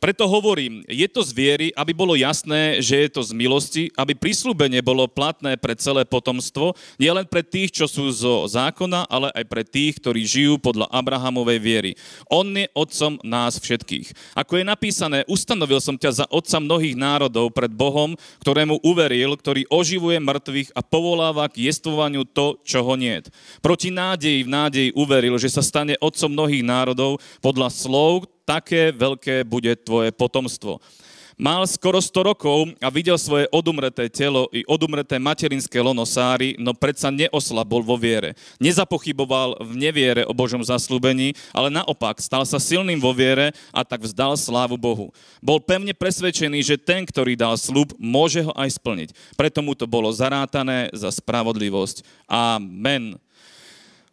Preto hovorím, je to z viery, aby bolo jasné, že je to z milosti, aby prislúbenie bolo platné pre celé potomstvo, nielen pre tých, čo sú zo zákona, ale aj pre tých, ktorí žijú podľa Abrahamovej viery. On je otcom nás všetkých. Ako je napísané, ustanovil som ťa za otca mnohých národov pred Bohom, ktorému uveril, ktorý oživuje mŕtvych a povoláva k jestvovaniu to, čo ho niet. Proti nádeji v nádeji uveril, že sa stane otcom mnohých národov podľa slov, také veľké bude tvoje potomstvo. Mal skoro 100 rokov a videl svoje odumreté telo i odumreté materinské lono Sáry, no predsa neoslabol vo viere. Nezapochyboval v neviere o Božom zaslúbení, ale naopak stal sa silným vo viere a tak vzdal slávu Bohu. Bol pevne presvedčený, že ten, ktorý dal slúb, môže ho aj splniť. Preto mu to bolo zarátané za spravodlivosť. Amen.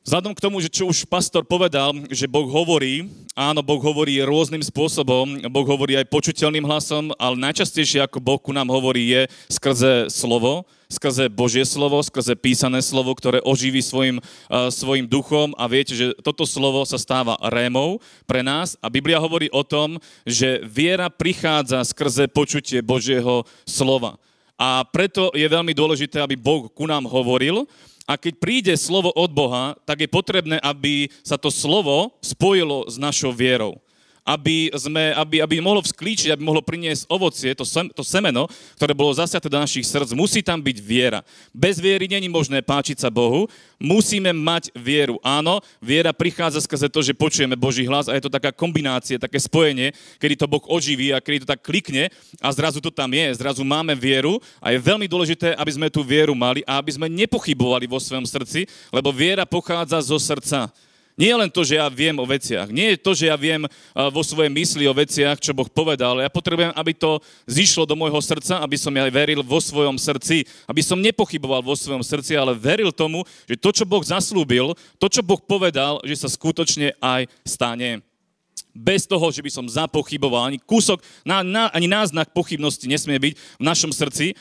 Vzhľadom k tomu, že čo už pastor povedal, že Boh hovorí, áno, Boh hovorí rôznym spôsobom, Boh hovorí aj počuteľným hlasom, ale najčastejšie, ako Boh ku nám hovorí, je skrze slovo, skrze Božie slovo, skrze písané slovo, ktoré oživí svojim, uh, svojim duchom a viete, že toto slovo sa stáva rémou pre nás a Biblia hovorí o tom, že viera prichádza skrze počutie Božieho slova. A preto je veľmi dôležité, aby Boh ku nám hovoril, a keď príde slovo od Boha, tak je potrebné, aby sa to slovo spojilo s našou vierou aby, sme, aby, aby mohlo vzklíčiť, aby mohlo priniesť ovocie, to, sem, to semeno, ktoré bolo zasiate do našich srdc, musí tam byť viera. Bez viery není možné páčiť sa Bohu, musíme mať vieru. Áno, viera prichádza skrze to, že počujeme Boží hlas a je to taká kombinácia, také spojenie, kedy to Boh oživí a kedy to tak klikne a zrazu to tam je, zrazu máme vieru a je veľmi dôležité, aby sme tú vieru mali a aby sme nepochybovali vo svojom srdci, lebo viera pochádza zo srdca. Nie len to, že ja viem o veciach. Nie je to, že ja viem vo svojej mysli o veciach, čo Boh povedal. Ja potrebujem, aby to zišlo do môjho srdca, aby som ja veril vo svojom srdci, aby som nepochyboval vo svojom srdci, ale veril tomu, že to, čo Boh zaslúbil, to, čo Boh povedal, že sa skutočne aj stane bez toho, že by som zapochyboval. Ani kúsok, ani náznak pochybnosti nesmie byť v našom srdci.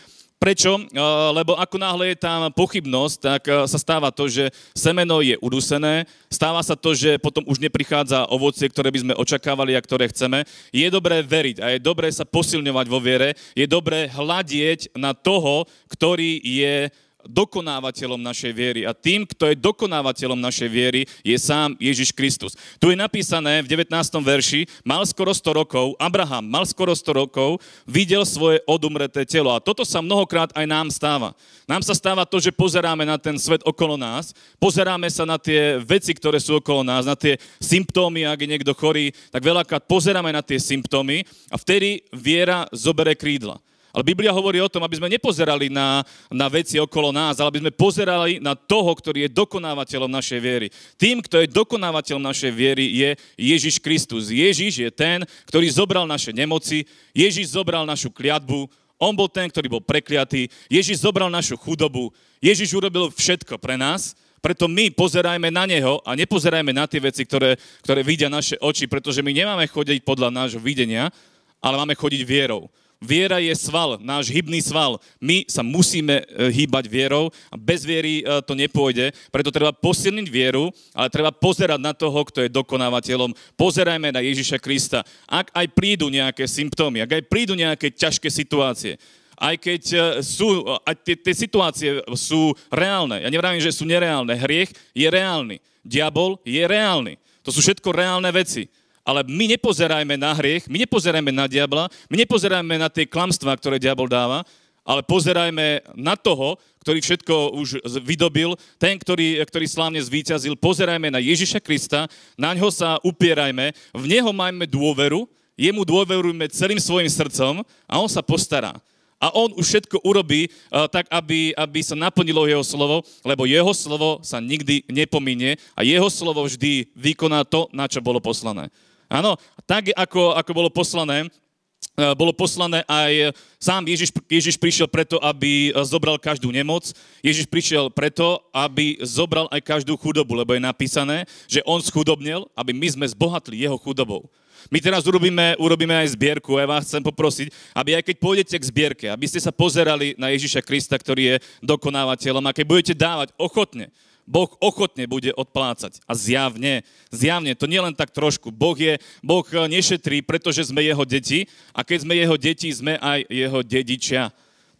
Prečo? Eh, lebo ako náhle je tam pochybnosť, tak eh, sa stáva to, že semeno je udusené, stáva sa to, že potom už neprichádza ovocie, ktoré by sme očakávali a ktoré chceme. Je dobré veriť a je dobré sa posilňovať vo viere, je dobré hľadieť na toho, ktorý je dokonávateľom našej viery. A tým, kto je dokonávateľom našej viery, je sám Ježiš Kristus. Tu je napísané v 19. verši, mal skoro 100 rokov, Abraham mal skoro 100 rokov, videl svoje odumreté telo. A toto sa mnohokrát aj nám stáva. Nám sa stáva to, že pozeráme na ten svet okolo nás, pozeráme sa na tie veci, ktoré sú okolo nás, na tie symptómy, ak je niekto chorý, tak veľakrát pozeráme na tie symptómy a vtedy viera zobere krídla. Ale Biblia hovorí o tom, aby sme nepozerali na, na veci okolo nás, ale aby sme pozerali na toho, ktorý je dokonávateľom našej viery. Tým, kto je dokonávateľom našej viery, je Ježiš Kristus. Ježiš je ten, ktorý zobral naše nemoci, Ježiš zobral našu kliatbu, on bol ten, ktorý bol prekliatý, Ježiš zobral našu chudobu, Ježiš urobil všetko pre nás, preto my pozerajme na Neho a nepozerajme na tie veci, ktoré, ktoré vidia naše oči, pretože my nemáme chodiť podľa nášho videnia, ale máme chodiť vierou. Viera je sval, náš hybný sval. My sa musíme e, hýbať vierou a bez viery e, to nepôjde. Preto treba posilniť vieru, ale treba pozerať na toho, kto je dokonávateľom. Pozerajme na Ježiša Krista. Ak aj prídu nejaké symptómy, ak aj prídu nejaké ťažké situácie, aj keď e, sú, aj tie, tie situácie sú reálne. Ja nevravím, že sú nereálne. Hriech je reálny. Diabol je reálny. To sú všetko reálne veci. Ale my nepozerajme na hriech, my nepozerajme na diabla, my nepozerajme na tie klamstvá, ktoré diabol dáva, ale pozerajme na toho, ktorý všetko už vydobil, ten, ktorý, ktorý slávne zvíťazil. Pozerajme na Ježiša Krista, na ňo sa upierajme, v neho majme dôveru, jemu dôverujme celým svojim srdcom a on sa postará. A on už všetko urobí uh, tak, aby, aby sa naplnilo jeho slovo, lebo jeho slovo sa nikdy nepominie a jeho slovo vždy vykoná to, na čo bolo poslané. Áno, tak ako, ako bolo poslané, uh, bolo poslané aj sám Ježiš, Ježiš prišiel preto, aby uh, zobral každú nemoc. Ježiš prišiel preto, aby zobral aj každú chudobu, lebo je napísané, že on schudobnil, aby my sme zbohatli jeho chudobou. My teraz urobíme, urobíme aj zbierku. Ja vás chcem poprosiť, aby aj keď pôjdete k zbierke, aby ste sa pozerali na Ježiša Krista, ktorý je dokonávateľom a keď budete dávať ochotne, Boh ochotne bude odplácať. A zjavne, zjavne, to nie len tak trošku. Boh, je, boh nešetrí, pretože sme jeho deti a keď sme jeho deti, sme aj jeho dedičia.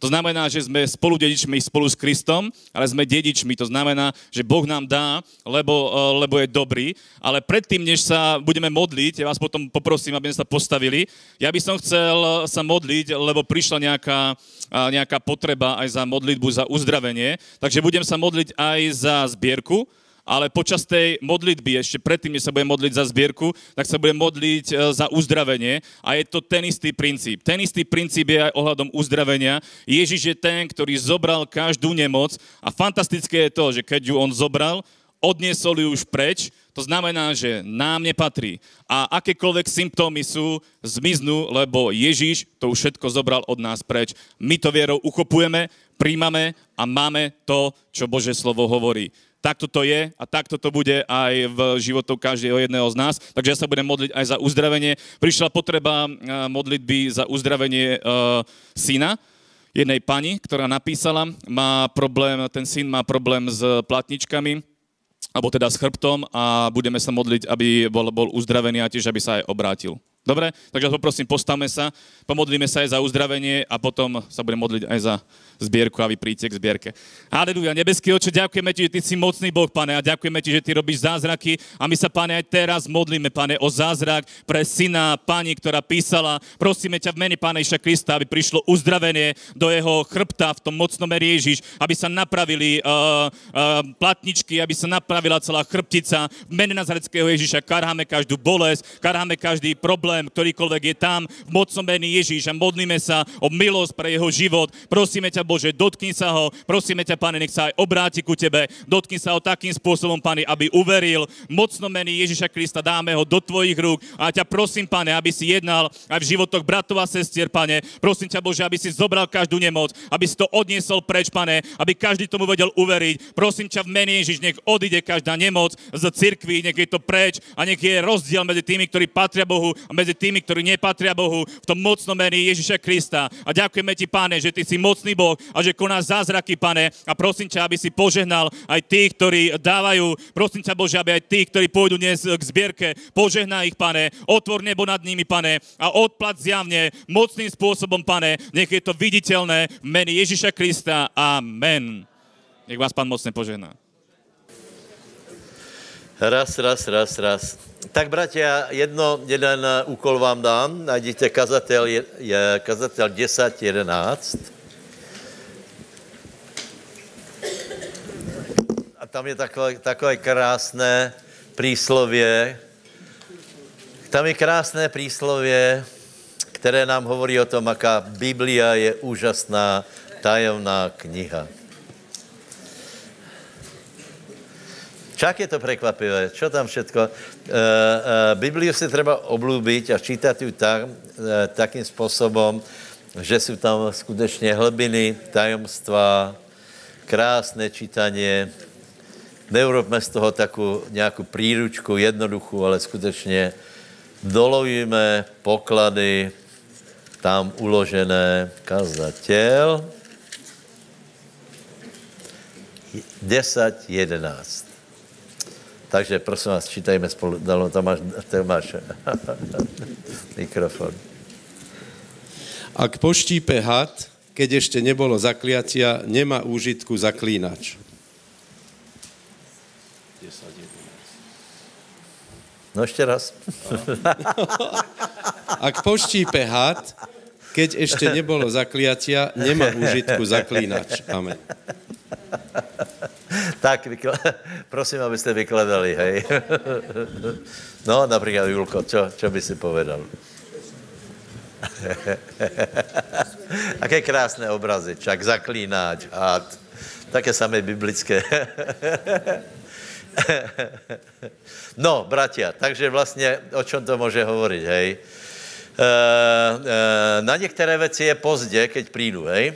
To znamená, že sme spolu dedičmi spolu s Kristom, ale sme dedičmi. To znamená, že Boh nám dá, lebo, eh, lebo je dobrý. Ale predtým, než sa budeme modliť, ja vás potom poprosím, aby sme sa postavili, ja by som chcel sa modliť, lebo prišla nejaká, a, nejaká potreba aj za modlitbu, za uzdravenie. Takže budem sa modliť aj za zbierku, ale počas tej modlitby, ešte predtým, než sa budem modliť za zbierku, tak sa budem modliť e, za uzdravenie a je to ten istý princíp. Ten istý princíp je aj ohľadom uzdravenia. Ježiš je ten, ktorý zobral každú nemoc a fantastické je to, že keď ju on zobral, odniesol ju už preč, to znamená, že nám nepatrí. A akékoľvek symptómy sú, zmiznú, lebo Ježiš to už všetko zobral od nás preč. My to vierou uchopujeme, príjmame a máme to, čo Bože slovo hovorí. Takto to je a takto to bude aj v životoch každého jedného z nás. Takže ja sa budem modliť aj za uzdravenie. Prišla potreba eh, modlitby za uzdravenie uh, syna jednej pani, ktorá napísala, má problém, ten syn má problém s platničkami, alebo teda s chrbtom a budeme sa modliť, aby bol, bol uzdravený a tiež, aby sa aj obrátil. Dobre? Takže poprosím, postavme sa, pomodlíme sa aj za uzdravenie a potom sa budeme modliť aj za zbierku a vy príďte k zbierke. Aleluja, nebeský oče, ďakujeme ti, že ty si mocný Boh, pane, a ďakujeme ti, že ty robíš zázraky a my sa, pane, aj teraz modlíme, pane, o zázrak pre syna pani, ktorá písala. Prosíme ťa v mene Pána Iša Krista, aby prišlo uzdravenie do jeho chrbta v tom mocnom Ježiš, aby sa napravili uh, uh, platničky, aby sa napravila celá chrbtica. V mene Nazareckého Ježiša karháme každú bolesť, karháme každý problém, ktorýkoľvek je tam v mocnom mene Ježiš a modlíme sa o milosť pre jeho život. Prosíme ťa, Bože, dotkni sa ho. Prosíme ťa, Pane, nech sa aj obráti ku Tebe. Dotkni sa ho takým spôsobom, Pane, aby uveril. Mocno mení Ježiša Krista dáme ho do Tvojich rúk. A ťa prosím, Pane, aby si jednal aj v životoch bratov a sestier, Pane. Prosím ťa, Bože, aby si zobral každú nemoc, aby si to odniesol preč, Pane, aby každý tomu vedel uveriť. Prosím ťa v mene Ježiš, nech odíde každá nemoc z cirkvi, nech je to preč a nech je rozdiel medzi tými, ktorí patria Bohu a medzi tými, ktorí nepatria Bohu v tom mocnom mene Ježiša Krista. A ďakujeme ti, Pane, že ty si mocný Boh a že konáš zázraky, pane. A prosím ťa, aby si požehnal aj tých, ktorí dávajú. Prosím ťa, Bože, aby aj tí, ktorí pôjdu dnes k zbierke, požehná ich, pane. Otvor nebo nad nimi, pane. A odplat zjavne mocným spôsobom, pane. Nech je to viditeľné v mene Ježiša Krista. Amen. Nech vás pán mocne požehná. Raz, raz, raz, raz. Tak, bratia, jedno, jeden úkol vám dám. Najdete kazatel, je, je kazatel 10, 11. tam je takové, takové krásné príslovie. Tam je krásné príslovie, které nám hovorí o tom, aká Biblia je úžasná, tajemná kniha. Čak je to prekvapivé, čo tam všetko. E, e, Bibliu si treba oblúbiť a čítať ju tak, e, takým spôsobom, že sú tam skutečně hlbiny, tajomstva, krásné čítanie. Neurobme z toho takú nějakou príručku, jednoduchou, ale skutečně dolovíme poklady tam uložené kazatel. 10, 11. Takže prosím vás, čítajme spolu. Dalo, tam máš, tam máš mikrofon. Ak poštípe had, keď ešte nebolo zakliatia, nemá úžitku zaklínač. No ještě raz. Ak poštípe had, Keď ešte nebolo zakliatia, nemá užitku zaklínač. Amen. Tak, vykl... prosím, abyste vykladali, hej. No, například Julko, čo, čo by si povedal? Aké krásné obrazy, čak zaklínáč, had, také samé biblické. No, bratia, takže vlastně o čem to může hovorit, hej? E, e, na některé věci je pozdě, keď přijdu, hej? E,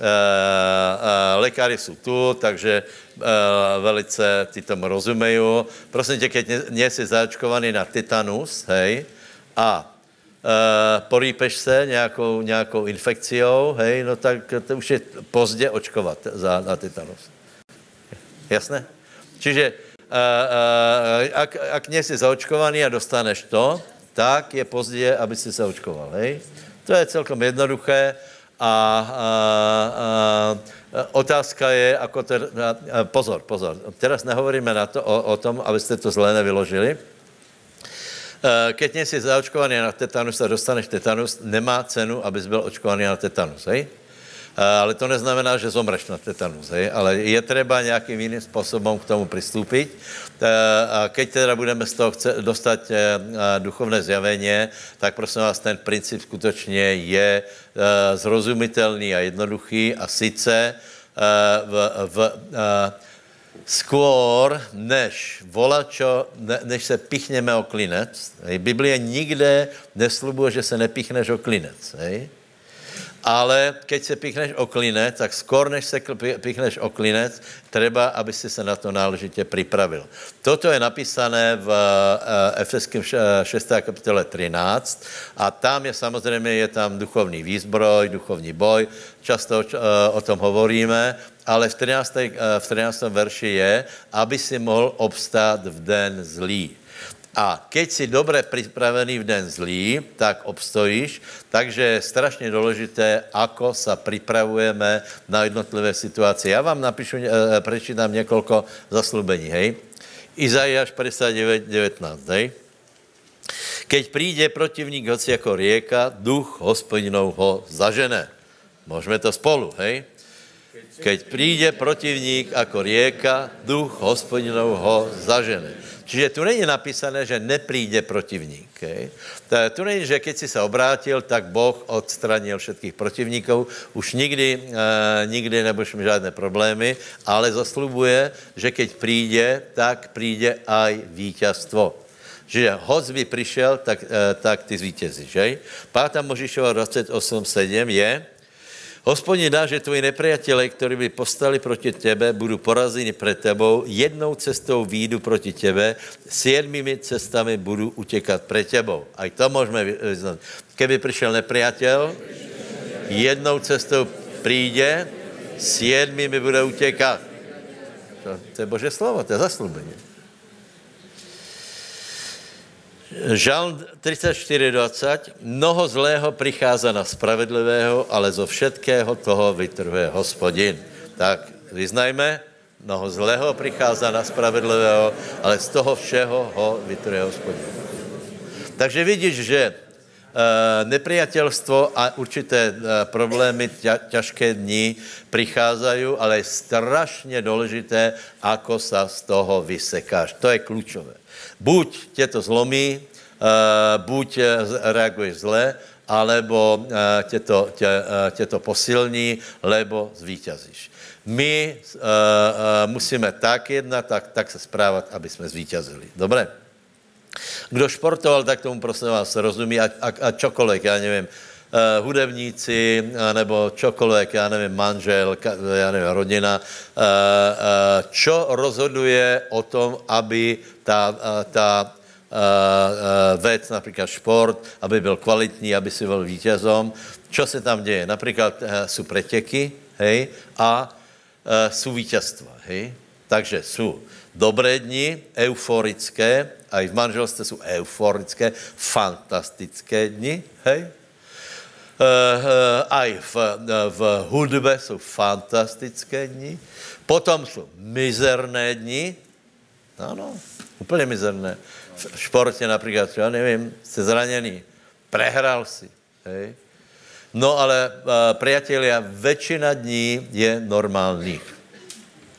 e, lékaři jsou tu, takže e, velice ty tomu rozumejí. Prosím tě, keď nejsi zaočkovaný na titanus, hej, a e, porýpeš se nějakou, nějakou infekciou, hej, no tak to už je pozdě očkovat za, na titanus. Jasné? Čiže uh, ak, ak nie si zaočkovaný a dostaneš to, tak je pozdě, aby si se očkoval, hej? To je celkom jednoduché a, a, a otázka je, ako to, a, pozor, pozor, teraz nehovoríme na to, o, o tom, abyste to zle nevyložili, keď nie si zaočkovaný na tetanus a dostaneš tetanus, nemá cenu, abys byl očkovaný na tetanus, hej? Ale to neznamená, že zomreš na tetanus, hej? ale je třeba nějakým jiným způsobem k tomu přistúpiť. A keď teda budeme z toho dostat duchovné zjavení, tak prosím vás, ten princip skutečně je zrozumitelný a jednoduchý a sice v, v, skôr, než volačo, ne, než se pichneme o klinec, hej, Biblie nikde neslubuje, že se nepichneš o klinec, hej? Ale keď se pichneš o klinec, tak skôr než se pichneš o klinec, treba, aby si se na to náležitě připravil. Toto je napísané v eh, Efeským 6. kapitole 13 a tam je samozřejmě, je tam duchovní výzbroj, duchovní boj, často eh, o tom hovoríme, ale v 13. Eh, v 13. verši je, aby si mohl obstát v den zlý. A keď si dobře připravený v den zlý, tak obstojíš. Takže je strašně důležité, ako sa připravujeme na jednotlivé situace. Já vám napíšu, e, prečítám několik zaslubení, hej. Izajáš 59, 19, hej. Keď přijde protivník hoci jako rieka, duch hospodinov ho zažene. Můžeme to spolu, hej. Keď přijde protivník jako rieka, duch hospodinov ho zažene. Čiže tu není napísané, že nepríde protivník. Okay? Tu není, že keď si se obrátil, tak Boh odstranil všetkých protivníků. Už nikdy, uh, nikdy nebudeš mít žádné problémy, ale zaslubuje, že keď přijde, tak přijde aj vítězstvo. Že hoc by přišel, tak, uh, tak ty zvítězíš. 5. Možišova 28.7 je, Hospodin dá, že tvoji nepriatelé, kteří by postali proti tebe, budou porazeni před tebou, jednou cestou výjdu proti tebe, sedmými cestami budu utěkat před tebou. A to můžeme vyznat. Keby přišel nepriatel, jednou cestou přijde, sedmými bude utěkat. To, to je Bože slovo, to je zaslubení. Žalm 34.20. Mnoho zlého přichází na spravedlivého, ale zo všetkého toho vytrhuje hospodin. Tak vyznajme, mnoho zlého přichází na spravedlivého, ale z toho všeho ho vytrhuje hospodin. Takže vidíš, že Uh, nepriateľstvo a určité uh, problémy, ťažké dny přicházají, ale je strašně důležité, ako sa z toho vysekáš. To je klíčové. Buď tě to zlomí, uh, buď reaguješ zle, alebo uh, tě, to, tě, tě to posilní, lebo zvítězíš. My uh, uh, musíme tak jednat, tak, tak se správat, aby jsme zvítězili. Dobré? Kdo športoval, tak tomu prosím vás rozumí a, a, a čokoliv, já nevím, uh, hudebníci, nebo čokoliv, já nevím, manžel, já nevím, rodina, uh, uh, čo rozhoduje o tom, aby ta, uh, ta uh, věc, například šport, aby byl kvalitní, aby si byl vítězom. Čo se tam děje? Například uh, jsou pretěky, hej, a uh, jsou vítězstva, hej. Takže jsou dobré dny, euforické, a i v manželství jsou euforické, fantastické dny, hej. Uh, uh, aj v, uh, v hudbe jsou fantastické dny. Potom jsou mizerné dny. Ano, úplně mizerné. V športě například, já nevím, jste zraněný, prehrál si. Hej. No ale, priatelia, väčšina dní je normálních.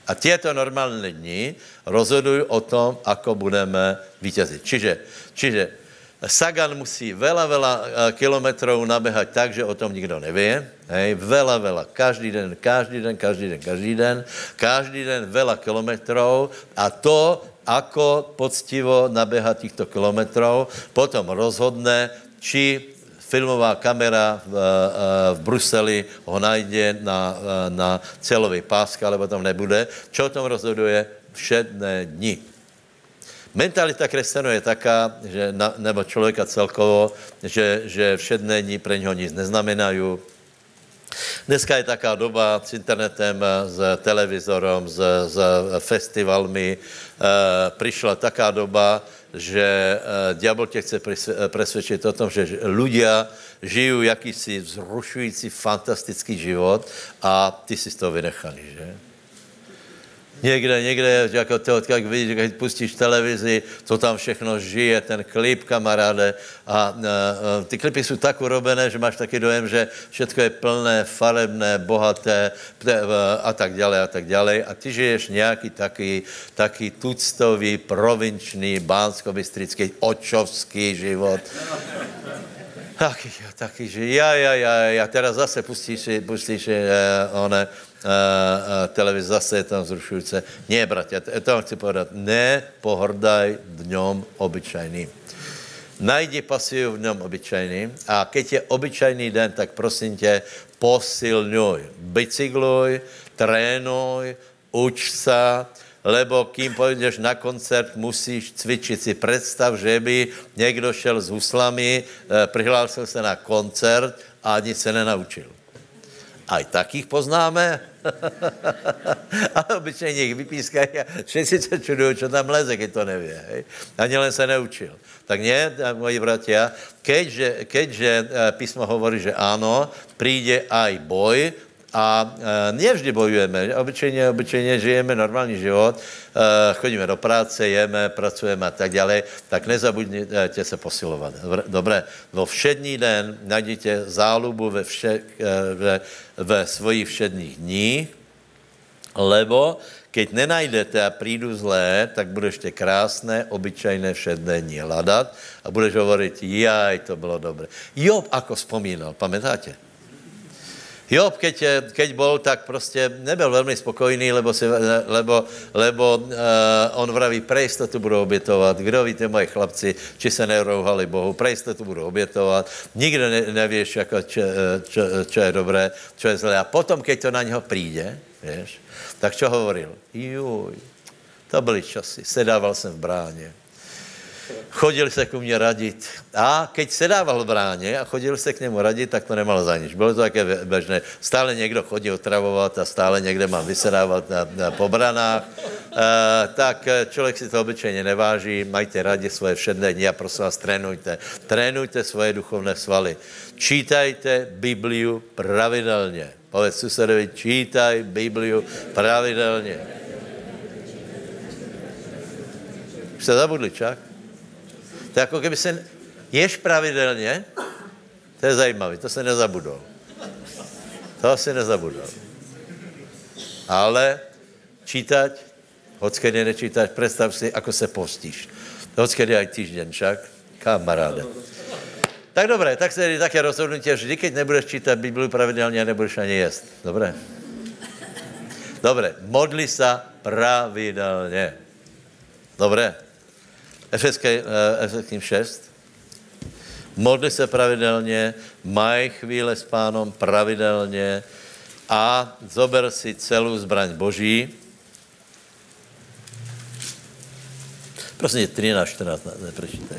A tieto normálne dní rozhodujú o tom, ako budeme víťaziť. Čiže, čiže Sagan musí veľa, veľa kilometrov nabehať tak, že o tom nikto nevie. Hej, veľa, veľa. Každý den, každý den, každý den, každý den. Každý den veľa kilometrov a to, ako poctivo nabeha týchto kilometrov, potom rozhodne, či filmová kamera v, v Bruseli ho najde na, na celový páska, alebo tam nebude. Čo o tom rozhoduje? Všedné dni. Mentalita kresťanů je taká, že, na, nebo člověka celkovo, že, že všedné dní pre něho nic neznamenají. Dneska je taká doba s internetem, s televizorom, s, s festivalmi. E, přišla taká doba, že uh, diabol tě chce presvědčit o tom, že ľudia žijí jakýsi vzrušující, fantastický život a ty si z toho vynechaný, že? Někde, někde, jako to, jak vidíš, když pustíš televizi, to tam všechno žije, ten klip, kamaráde. A, a, a ty klipy jsou tak urobené, že máš taky dojem, že všechno je plné, farebné, bohaté a tak dále a tak dále. A ty žiješ nějaký taky, taky tuctový, provinčný, bánsko-bystrický, očovský život. Taky, taky, že ja, ja, ja, ja, teraz zase pustíš, pustíš uh, one, televize, zase je tam zrušující. Ne, bratia, to vám chci povedat, ne pohrdaj dňom obyčajným. Najdi pasiu v dňom obyčajným a keď je obyčajný den, tak prosím tě, posilňuj. Bicykluj, trénuj, uč se, lebo kým půjdeš na koncert, musíš cvičit si. Představ, že by někdo šel s huslami, eh, přihlásil se na koncert a nic se nenaučil. Aj takých poznáme. Ale obyčejně jich vypískají a všichni se čudují, čo tam leze, když to neví. Hej? Ani len se neučil. Tak nie, moji bratia, keďže, keďže eh, písmo hovorí, že ano, přijde aj boj, a e, nevždy bojujeme. Obyčejně, obyčejně žijeme normální život, e, chodíme do práce, jeme, pracujeme a tak dále, tak nezabudněte se posilovat. Dobré, vo všední den najděte zálubu ve, vše, e, ve, ve svojich všedních dní, lebo keď nenajdete a přijdu zlé, tak budeš tě krásné, obyčajné všedné dní hledat a budeš hovorit, jaj, to bylo dobré. Job, ako vzpomínal, pamätáte? Job, keď, keď bol, tak prostě nebyl velmi spokojný, lebo, si, lebo, lebo uh, on vraví, pre jistotu budu obětovat. Kdo víte, moje chlapci, či se nerouhali Bohu, pre jistotu budu obětovat. Nikdo ne, nevíš, jako, čo, čo, čo, je dobré, čo je zlé. A potom, keď to na něho přijde, tak čo hovoril? Juj, to byly časy. Sedával jsem v bráně chodil se ku mně radit. A keď sedával v bráně a chodil se k němu radit, tak to nemal za nič. Bylo to také bežné. Stále někdo chodí otravovat a stále někde mám vysedávat na, na pobranách. E, tak člověk si to obyčejně neváží. Majte radě svoje všedné dny a prosím vás, trénujte. Trénujte svoje duchovné svaly. Čítajte Bibliu pravidelně. Povedz susedovi, čítaj Bibliu pravidelně. Už jste zabudli, čak? To je jako kdyby se ješ pravidelně, to je zajímavé, to se nezabudol. To si nezabudol. Ale čítať, hockedy nečítáš, představ si, ako se postíš. Hockedy aj týždeň však, kamaráde. Tak dobré, tak se také rozhodnutí, vždy, keď nebudeš čítat Bibliu pravidelně, nebudeš ani jíst. Dobré? Dobré, modli se pravidelně. Dobré? Efeským uh, 6. Modli se pravidelně, maj chvíle s pánom pravidelně a zober si celou zbraň Boží. Prosím, 13, 14, neprečítaj.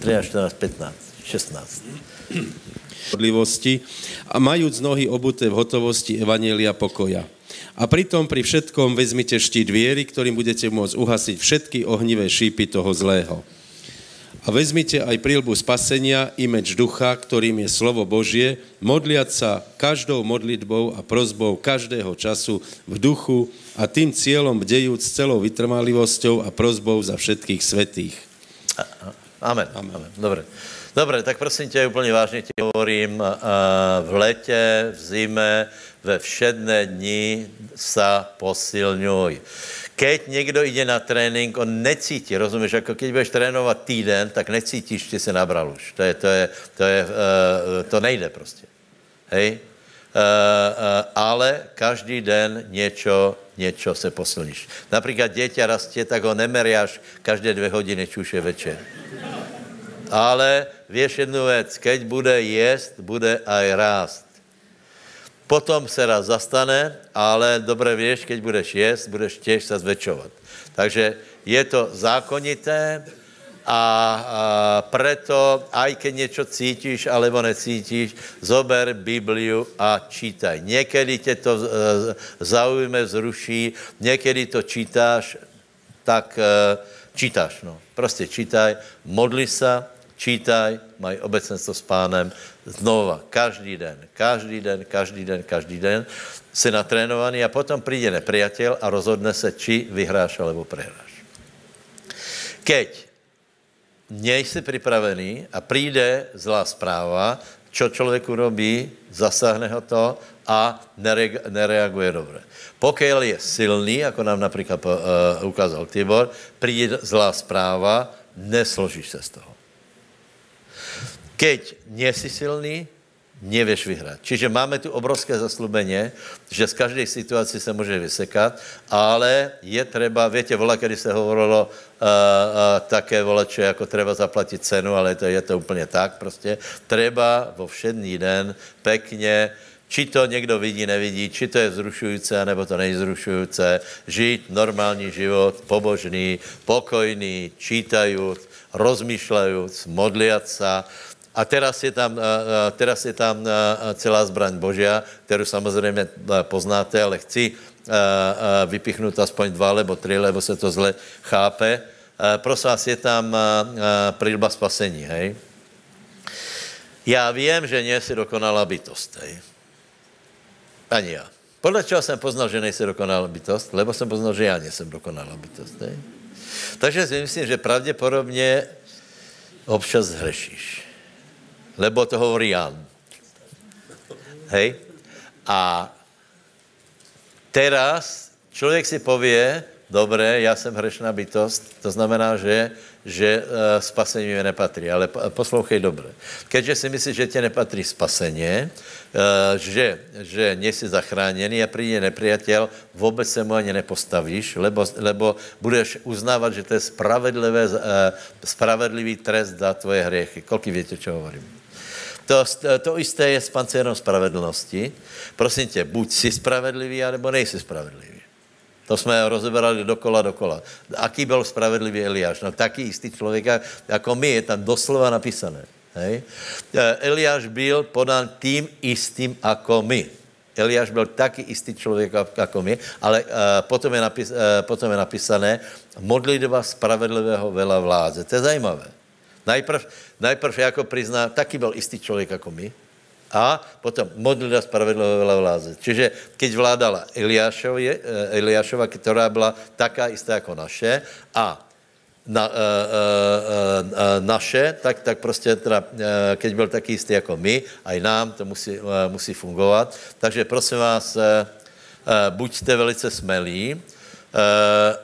13, 14, 15, 16 spravodlivosti a majúc nohy obuté v hotovosti Evanielia pokoja. A pritom pri všetkom vezmite štít viery, ktorým budete môcť uhasiť všetky ohnivé šípy toho zlého. A vezmite aj prílbu spasenia i meč ducha, ktorým je slovo Božie, modliať sa každou modlitbou a prozbou každého času v duchu a tým cieľom bdejúc celou vytrvalivosťou a prozbou za všetkých svetých. Amen. Amen. Dobre. Dobre, tak prosím tě, úplně vážně ti hovorím, v letě, v zime, ve všedné dni sa posilňuj. Keď někdo jde na trénink, on necítí, rozumíš, jako keď budeš trénovat týden, tak necítíš, že se nabral už. To je, to je, to je, uh, to nejde prostě. Hej? Uh, ale každý den něco, něco se posilníš. Například dieťa rastie, tak ho nemeriáš každé dvě hodiny, je večer. Ale věš jednu věc, keď bude jíst, bude aj rást. Potom se raz zastane, ale dobré věš, keď budeš jíst, budeš těž se zväčšovat. Takže je to zákonité a, a preto, aj keď něco cítíš, alebo necítíš, zober Bibliu a čítaj. Někdy tě to e, zaujme, zruší, někdy to čítáš, tak e, čítáš, no. Prostě čítaj, modli se, čítaj, mají obecenstvo s pánem, znova, každý den, každý den, každý den, každý den, si natrénovaný a potom přijde nepriateľ a rozhodne se, či vyhráš alebo prehráš. Keď nejsi připravený a přijde zlá zpráva, čo člověku robí, zasáhne ho to a nere, nereaguje dobře. Pokud je silný, jako nám například uh, ukázal Tibor, přijde zlá zpráva, nesložíš se z toho. Keď si silný, nevěš vyhrát. Čiže máme tu obrovské zaslubeně, že z každé situace se může vysekat, ale je třeba, větě, vola, když se hovorilo uh, uh, také volače, jako treba zaplatit cenu, ale to je to úplně tak prostě. Treba vo všedný den pekně, či to někdo vidí, nevidí, či to je vzrušující, nebo to nejzrušující, žít normální život, pobožný, pokojný, čítajíc, rozmýšľajúc, modliať sa, a teraz je tam, teraz je tam celá zbraň Božia, kterou samozřejmě poznáte, ale chci vypichnout aspoň dva nebo tři, lebo se to zle chápe. Prosím vás, je tam prílba spasení, hej? Já vím, že nejsi dokonalá bytost, hej? Ani já. Podle čeho jsem poznal, že nejsi dokonalá bytost? Lebo jsem poznal, že já nejsem dokonalá bytost, hej? Takže si myslím, že pravděpodobně občas zhrešíš lebo to hovorí Jan. Hej? A teraz člověk si pově, dobré, já jsem hrešná bytost, to znamená, že, že uh, spasení mi nepatří. Ale poslouchej dobře. Keďže si myslíš, že tě nepatří spaseně, uh, že, že nejsi zachráněný a přijde nepriateľ, vůbec se mu ani nepostavíš, lebo, lebo budeš uznávat, že to je uh, spravedlivý trest za tvoje hriechy. Kolik víte, čo hovorím? To, to isté je s pancérom spravedlnosti. Prosím tě, buď si spravedlivý, anebo nejsi spravedlivý. To jsme rozeberali dokola, dokola. Aký byl spravedlivý Eliáš? No taký istý člověk, jako my, je tam doslova napísané. Hej? E, Eliáš byl podán tým istým jako my. Eliáš byl taky istý člověk jako my, ale uh, potom, je napis, uh, potom je napísané modlitba spravedlivého vela vládze. To je zajímavé. Najprv, najprv jako prizná, taky byl istý člověk jako my, a potom modlila spravedlivého vláze. Čiže keď vládala eh, Eliášova, která byla taká istá jako naše, a na, uh, uh, uh, naše, tak, tak prostě teda, uh, keď byl taky jistý jako my, aj nám to musí, uh, musí fungovat. Takže prosím vás, uh, uh, buďte velice smelí uh,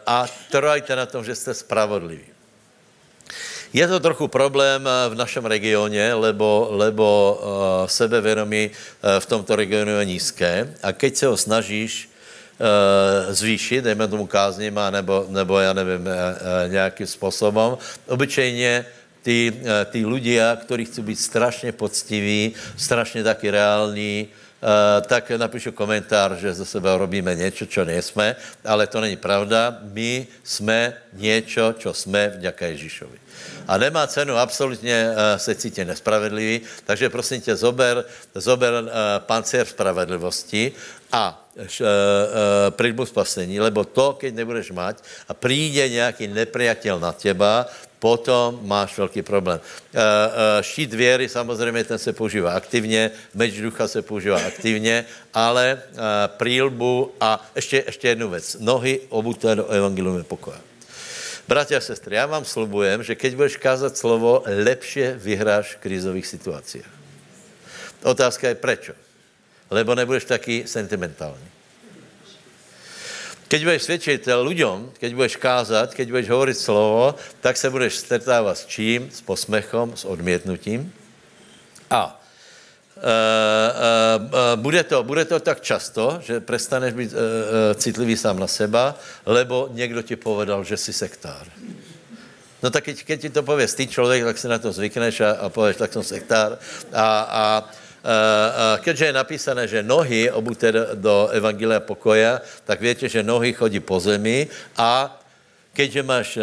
a trvajte na tom, že jste spravodliví. Je to trochu problém eh, v našem regioně, lebo, lebo uh, sebevědomí uh, v tomto regionu je nízké a keď se ho snažíš zvýšit, dejme tomu kázněma, nebo, nebo já nevím, nějakým způsobem, obyčejně ty, ty ľudia, kteří chcou být strašně poctiví, strašně taky reální, tak napíšu komentár, že ze sebe robíme něco, čo nejsme, ale to není pravda. My jsme něco, čo jsme vďaka Ježíšovi a nemá cenu absolutně uh, se cítit nespravedlivý, takže prosím tě, zober, zober uh, pancér spravedlivosti a uh, pridbu spasení, lebo to, keď nebudeš mať a přijde nějaký nepriateľ na těba, potom máš velký problém. Štít věry, samozřejmě ten se používá aktivně, meč ducha se používá aktivně, ale prílbu a ještě, ještě jednu věc. Nohy obuté do evangelium pokoje. Bratia a sestry, já vám slubujem, že keď budeš kázat slovo, lepše vyhráš v krizových situacích. Otázka je prečo. Lebo nebudeš taký sentimentální. Keď budeš svědčit lidem, keď budeš kázat, keď budeš hovorit slovo, tak se budeš stretávat s čím? S posmechom, s odmětnutím. A bude, to, bude to tak často, že prestaneš být citlivý sám na seba, lebo někdo ti povedal, že jsi sektár. No tak keď, keď ti to pově ty člověk, tak si na to zvykneš a, a pověš, tak jsem sektár. A, a uh, keďže je napísané, že nohy obuté do Evangelia pokoja, tak víte, že nohy chodí po zemi a keďže máš uh,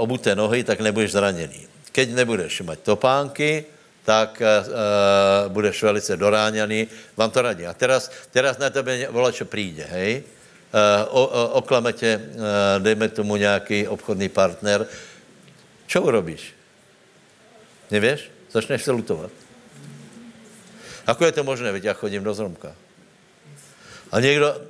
obuté nohy, tak nebudeš zraněný. Keď nebudeš mať topánky, tak uh, budeš velice doráňaný. Vám to radí. A teraz, teraz na tebe volá, čo přijde, hej? Uh, o, o, oklame tě, dejme tomu nějaký obchodný partner. Čo urobíš? Nevíš? Začneš se lutovat. Ako je to možné? Veď já chodím do Zromka. A někdo,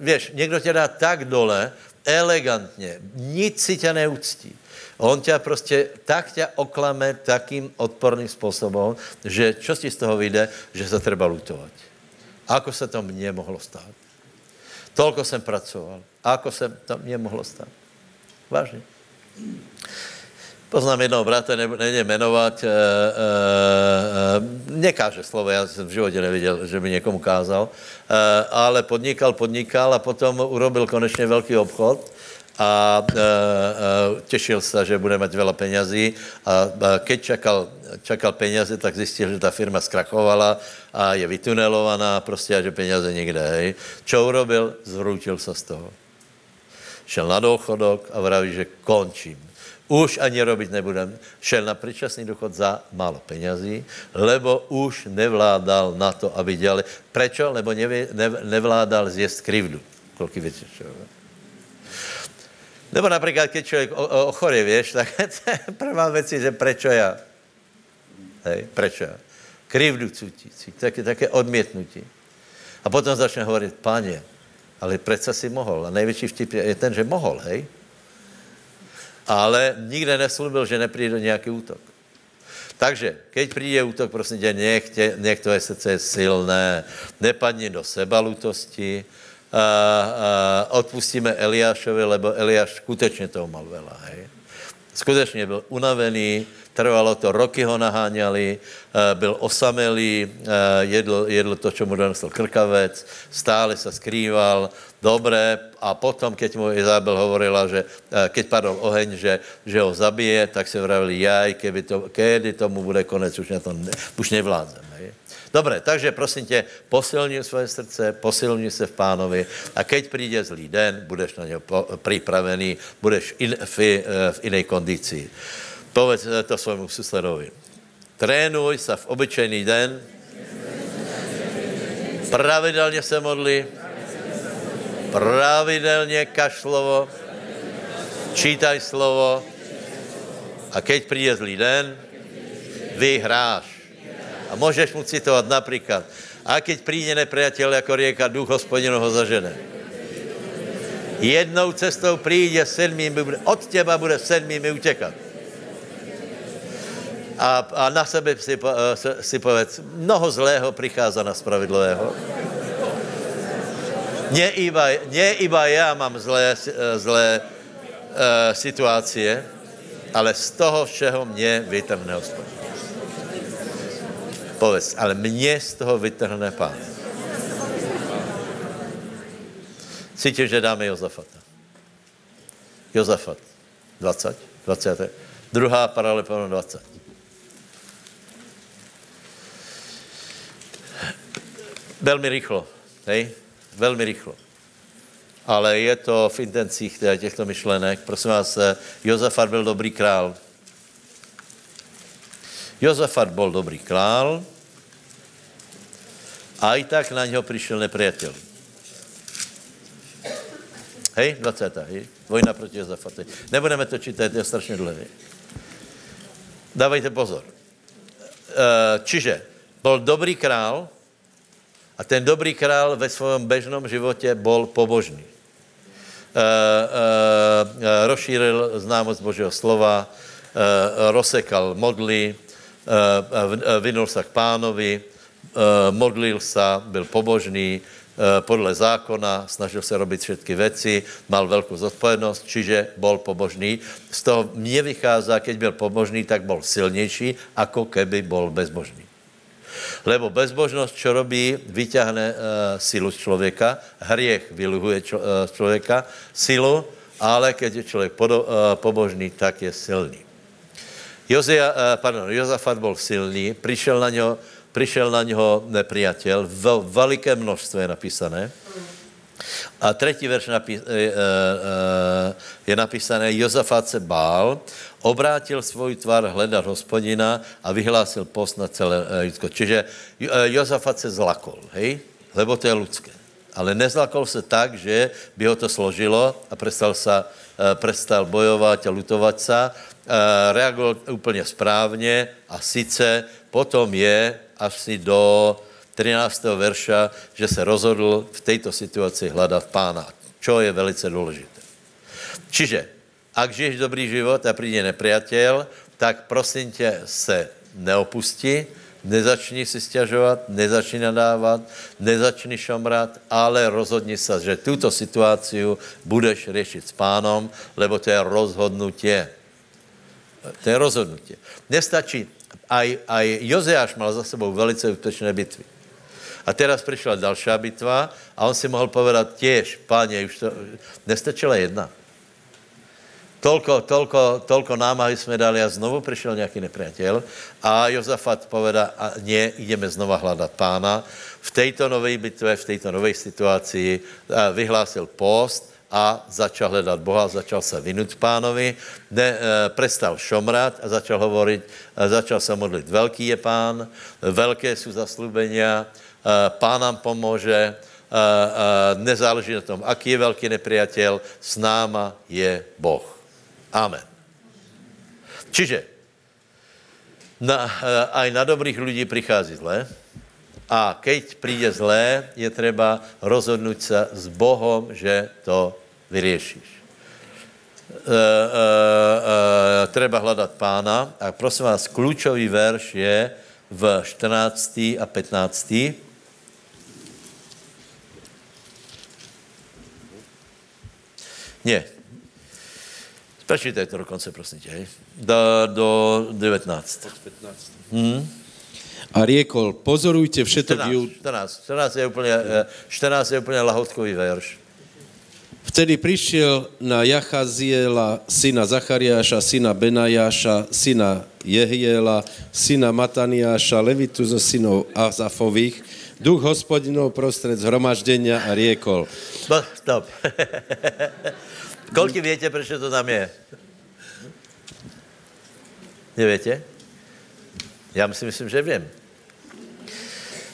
víš, někdo tě dá tak dole, elegantně, nic si tě neúctí. On tě prostě tak tě oklame takým odporným způsobem, že čo ti z toho vyjde, že se treba lutovat. Ako se to mně mohlo stát? Tolko jsem pracoval. Ako se to mně mohlo stát? Vážně. Poznám jednoho bratra, nejde jmenovat, e, e, nekáže slovo, já jsem v životě neviděl, že by někomu kázal, e, ale podnikal, podnikal a potom urobil konečně velký obchod a e, e, těšil se, že bude mít veľa penězí a, a keď čakal, čakal peněze, tak zjistil, že ta firma zkrachovala a je vytunelovaná prostě a že peněze nikde, hej. Čo urobil? Zvrútil se z toho. Šel na důchodok a vraví, že končím. Už ani robit nebudem. Šel na předčasný důchod za málo penězí, lebo už nevládal na to, aby dělali. Prečo? Lebo nevládal zjist krivdu. Kolik věcí, čo? Nebo například, když člověk ochorie, víš, tak prvá věc je, že prečo já? Hej, prečo já? Krivdu cítí, také, také odmětnutí. A potom začne hovorit, páně, ale přece si mohl. A největší vtip je ten, že mohl, hej? Ale nikde neslubil, že nepřijde nějaký útok. Takže, keď přijde útok, prosím tě, nech, tě, nech tvoje srdce silné, nepadni do sebalutosti, a, a, odpustíme Eliášovi, lebo Eliáš skutečně toho mal veľa, hej. Skutečně byl unavený, trvalo to, roky ho naháňali, byl osamelý, jedl, jedl to, čo mu donesl krkavec, stále se skrýval, dobré, a potom, keď mu Izabel hovorila, že keď padl oheň, že, že ho zabije, tak se vravili, jaj, keby to, kedy tomu bude konec, už, ne to, už nevládzem. Dobré, takže prosím tě, posilni svoje srdce, posilni se v pánovi a keď přijde zlý den, budeš na něho připravený, budeš in, v, eh, v jiné kondici. Povedz eh, to svému susledovi. Trénuj se v obyčejný den, pravidelně se modli, pravidelně kaž slovo, čítaj slovo a keď přijde zlý den, vyhráš. A můžeš mu citovat například. A keď přijde nepriateľ jako rieka, duch hospodinu ho zažene. Jednou cestou přijde sedmými, od těba bude sedmými utěkat. A, a na sebe si, eh, si povedz, mnoho zlého přichází na spravedlivého. Ne iba, ne iba já mám zlé, eh, zlé uh, situácie, ale z toho všeho mě vytrhne hospodin. Povedz, ale mě z toho vytrhne pán. Cítím, že dáme Jozafata. Jozafat. 20. 20. Druhá paralelpano 20. Velmi rychlo, hej? Velmi rychlo. Ale je to v intencích těchto myšlenek. Prosím vás, Jozafat byl dobrý král. Jozafat byl dobrý král a i tak na něho přišel nepriateľ. Hej, 20. Hej? Vojna proti Jozafatu. Nebudeme to čítat, je strašně dlouhé. Dávajte pozor. E, čiže byl dobrý král a ten dobrý král ve svém bežnom životě byl pobožný. E, e, rozšířil známost Božího slova, rozsekal modly, e, e, vynul se k pánovi, e, modlil se, byl pobožný, podle zákona, snažil se robit všetky věci, mal velkou zodpovědnost, čiže bol pobožný. Z toho mě vychází, keď byl pobožný, tak byl silnější, ako keby bol bezbožný. Lebo bezbožnost, čo robí, vyťahne uh, silu z člověka, hriech vyluhuje čo, uh, člověka, silu, ale keď je člověk podo, uh, pobožný, tak je silný. Jozia, uh, pardon, Jozafat byl silný, přišel na něho, přišel na něho nepriateľ, v veliké množství je napísané. A třetí verš napí, je napísané, Jozafat se bál, obrátil svůj tvar hledat hospodina a vyhlásil post na celé lidsko. Čiže Jozafat se zlakol, hej? Lebo to je lidské. Ale nezlakol se tak, že by ho to složilo a prestal, sa, prestal bojovat a lutovat se. Reagoval úplně správně a sice potom je asi do 13. verša, že se rozhodl v této situaci hledat pána, čo je velice důležité. Čiže, ak žiješ dobrý život a přijde nepriateľ, tak prosím tě se neopusti, nezačni si stěžovat, nezačni nadávat, nezačni šomrat, ale rozhodni se, že tuto situaci budeš řešit s pánom, lebo to je rozhodnutie. To je rozhodnutie. Nestačí, aj, aj Jozeáš mal za sebou velice úspěšné bitvy. A teraz přišla další bitva a on si mohl povedat těž, páně, už to, nestačila jedna. Tolko, tolko, tolko námahy jsme dali a znovu přišel nějaký nepriateľ a Jozafat poveda, a ne, ideme znova hledat pána. V této nové bitvě, v této nové situaci vyhlásil post a začal hledat Boha, začal se vynout pánovi, ne, e, prestal šomrat a začal hovorit, a začal se modlit, velký je pán, velké jsou zaslubenia, Eh, pán nám pomůže, eh, eh, nezáleží na tom, aký je velký nepriateľ, s náma je Boh. Amen. Čiže na, aj na dobrých lidí přichází zlé a keď přijde zlé, je třeba rozhodnout se s Bohom, že to vyřešíš. E, e, e, treba hledat pána a prosím vás, klíčový verš je v 14. a 15. Ne. Prečítaj to dokonce, prosím tě, hej. Do, do 19. 15. Hmm. A riekol, pozorujte všetok 14, 14, 14 je úplně, 14 je úplně lahotkový verš. Vtedy přišel na Jachaziela, syna Zachariáša, syna Benajáša, syna Jehiela, syna Mataniáša, Levitu zo synov Azafových, duch hospodinov prostred zhromaždenia a riekol. Stop. Kolik větě, proč to tam je? Nevětě? Já si myslím, že vím.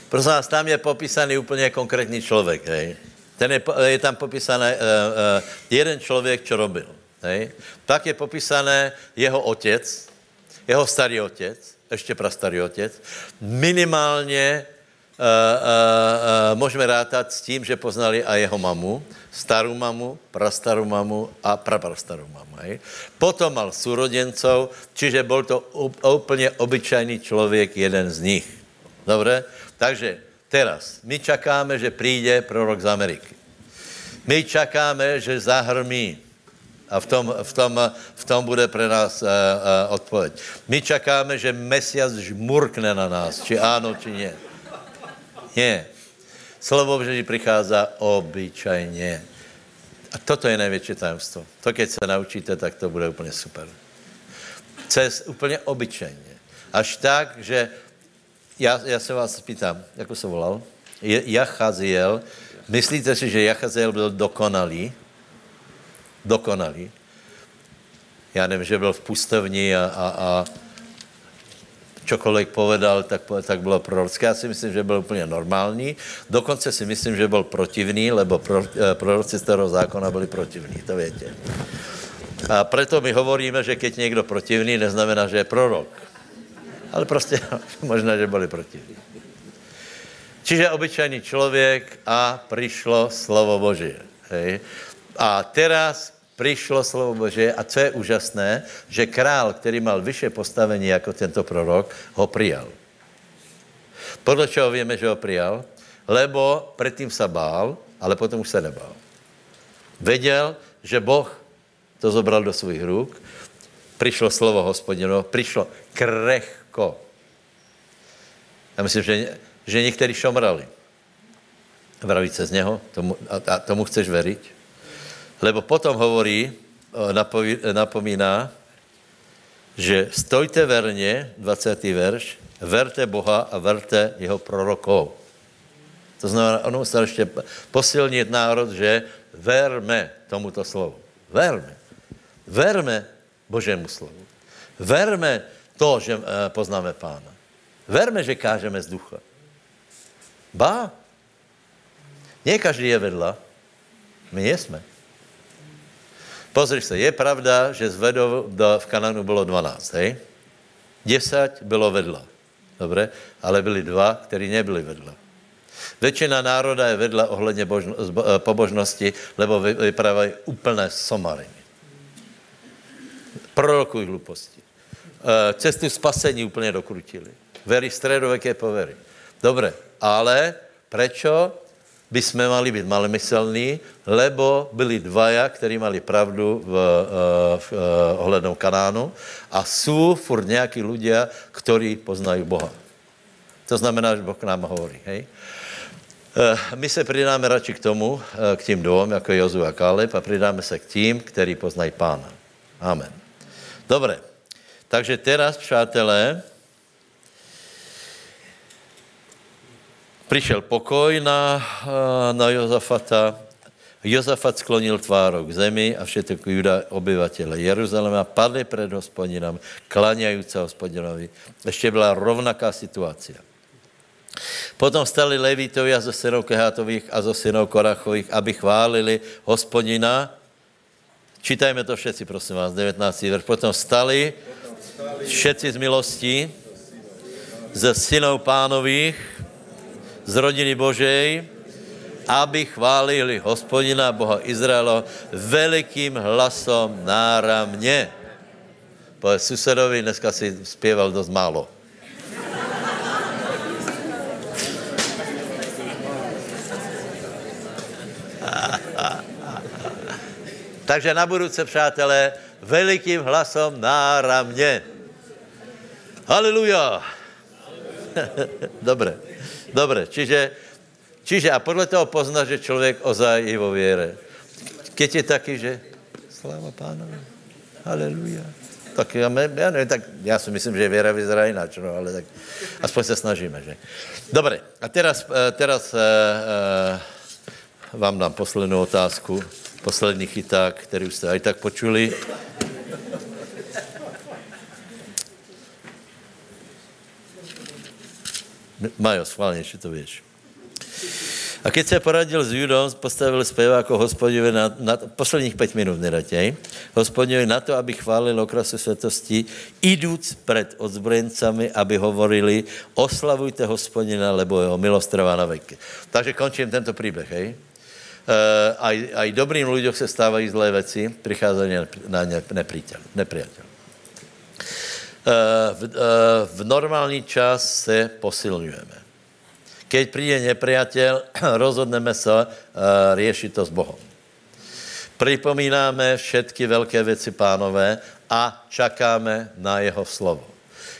Prosím vás, tam je popísaný úplně konkrétní člověk, hej. Ten je, je tam popísaný uh, uh, jeden člověk, čo robil, hej. Tak je popísané jeho otec, jeho starý otec, ještě prastarý otec, minimálně uh, uh, můžeme rátat s tím, že poznali a jeho mamu, starou mamu, prastarou mamu a praprastarou mamu. Hej. Potom mal súrodencov, čiže byl to úplně obyčajný člověk, jeden z nich. Dobre? Takže teraz, my čakáme, že přijde prorok z Ameriky. My čakáme, že zahrmí a v tom, v tom, v tom bude pre nás uh, uh, odpověď. My čakáme, že Mesias žmurkne na nás, či áno, či nie. Nie. Slovo Boží přichází obyčajně. A toto je největší tajemstvo. To, keď se naučíte, tak to bude úplně super. Cez úplně obyčajně. Až tak, že já, já se vás pýtám, jak se volal? Jachaziel. Myslíte si, že Jachaziel byl dokonalý? Dokonalý. Já nevím, že byl v pustovní a, a, a čokoliv povedal, tak, tak bylo prorocké. Já si myslím, že byl úplně normální. Dokonce si myslím, že byl protivný, lebo pro, eh, proroci starého zákona byli protivní, to větě. A proto my hovoríme, že keď někdo protivný, neznamená, že je prorok. Ale prostě možná, že byli protivní. Čiže obyčajný člověk a přišlo slovo Boží. Hej. A teraz přišlo slovo Bože a co je úžasné, že král, který mal vyšší postavení jako tento prorok, ho přijal. Podle čeho víme, že ho přijal? Lebo předtím se bál, ale potom už se nebál. Věděl, že Boh to zobral do svých ruk, přišlo slovo hospodino, přišlo krehko. Já myslím, že, že někteří šomrali. Vraví se z něho, tomu, a, a tomu chceš veriť? Lebo potom hovorí, napoví, napomíná, že stojte verně, 20. verš, verte Boha a verte jeho prorokov. To znamená, on musel ještě posilnit národ, že verme tomuto slovu. Verme. Verme Božému slovu. Verme to, že eh, poznáme Pána. Verme, že kážeme z ducha. Ba. Nie každý je vedla. My jsme. Pozri se, je pravda, že z vedov do, v Kananu bylo 12, hej? 10 bylo vedla. Dobre? Ale byli dva, kteří nebyli vedla. Většina národa je vedla ohledně eh, pobožnosti, lebo vyprávají úplné somary. Prorokují hluposti. Eh, cestu spasení úplně dokrutili. Veri středověké povery. Dobre, ale prečo by jsme mali být malomyselní, lebo byli dvaja, kteří mali pravdu v, v, eh, v ohlednou Kanánu a jsou furt nějaký ľudia, kteří poznají Boha. To znamená, že Boh k nám hovorí. Hej? Eh, my se přidáme radši k tomu, eh, k tím dvou, jako Jozu a Kaleb, a přidáme se k tím, který poznají pána. Amen. Dobré. Takže teraz, přátelé, přišel pokoj na, eh, na Jozafata. Jozafat sklonil tváro k zemi a všetky juda obyvatele Jeruzaléma padli před hospodinem, klaňající hospodinovi. Ještě byla rovnaká situace. Potom stali Levítovi a zo synov Kehátových a zo synov Korachových, aby chválili hospodina. Čítajme to všetci, prosím vás, 19. verš. Potom stali všetci z milostí, ze synov pánových, z rodiny Božej, aby chválili hospodina Boha Izraela velikým hlasom náramně. Povedz susedovi, dneska si zpěval dost málo. Takže na budouce, přátelé, velikým hlasom náramně. Haleluja. Dobré, dobré. Čiže, čiže a podle toho pozná, že člověk ozaj je vo věre. Keď je taky, že sláva pánovi. Haleluja. Tak já, já nevím, tak já si myslím, že věra vyzerá jinak, no, ale tak aspoň se snažíme, že? Dobré, a teraz, eh, teraz uh, uh, vám dám poslednou otázku poslední chyták, který už jste aj tak počuli. Majo, schválně, že to víš. A keď se poradil s Judom, postavil zpěváko hospodinovi na, na, posledních pět minut nedatěj, hospodinovi na to, aby chválil okrasu světosti, idúc před odzbrojencami, aby hovorili, oslavujte hospodina, lebo jeho milost trvá na veky. Takže končím tento příběh, hej? Uh, aj, aj dobrým lidem se stávají zlé věci, přicházejí na ně nepřítel, nepriateľ. V, uh, v normální čas se posilňujeme. Keď přijde nepriateľ, rozhodneme se uh, řešit to s Bohem. Připomínáme všetky velké věci pánové a čakáme na jeho slovo.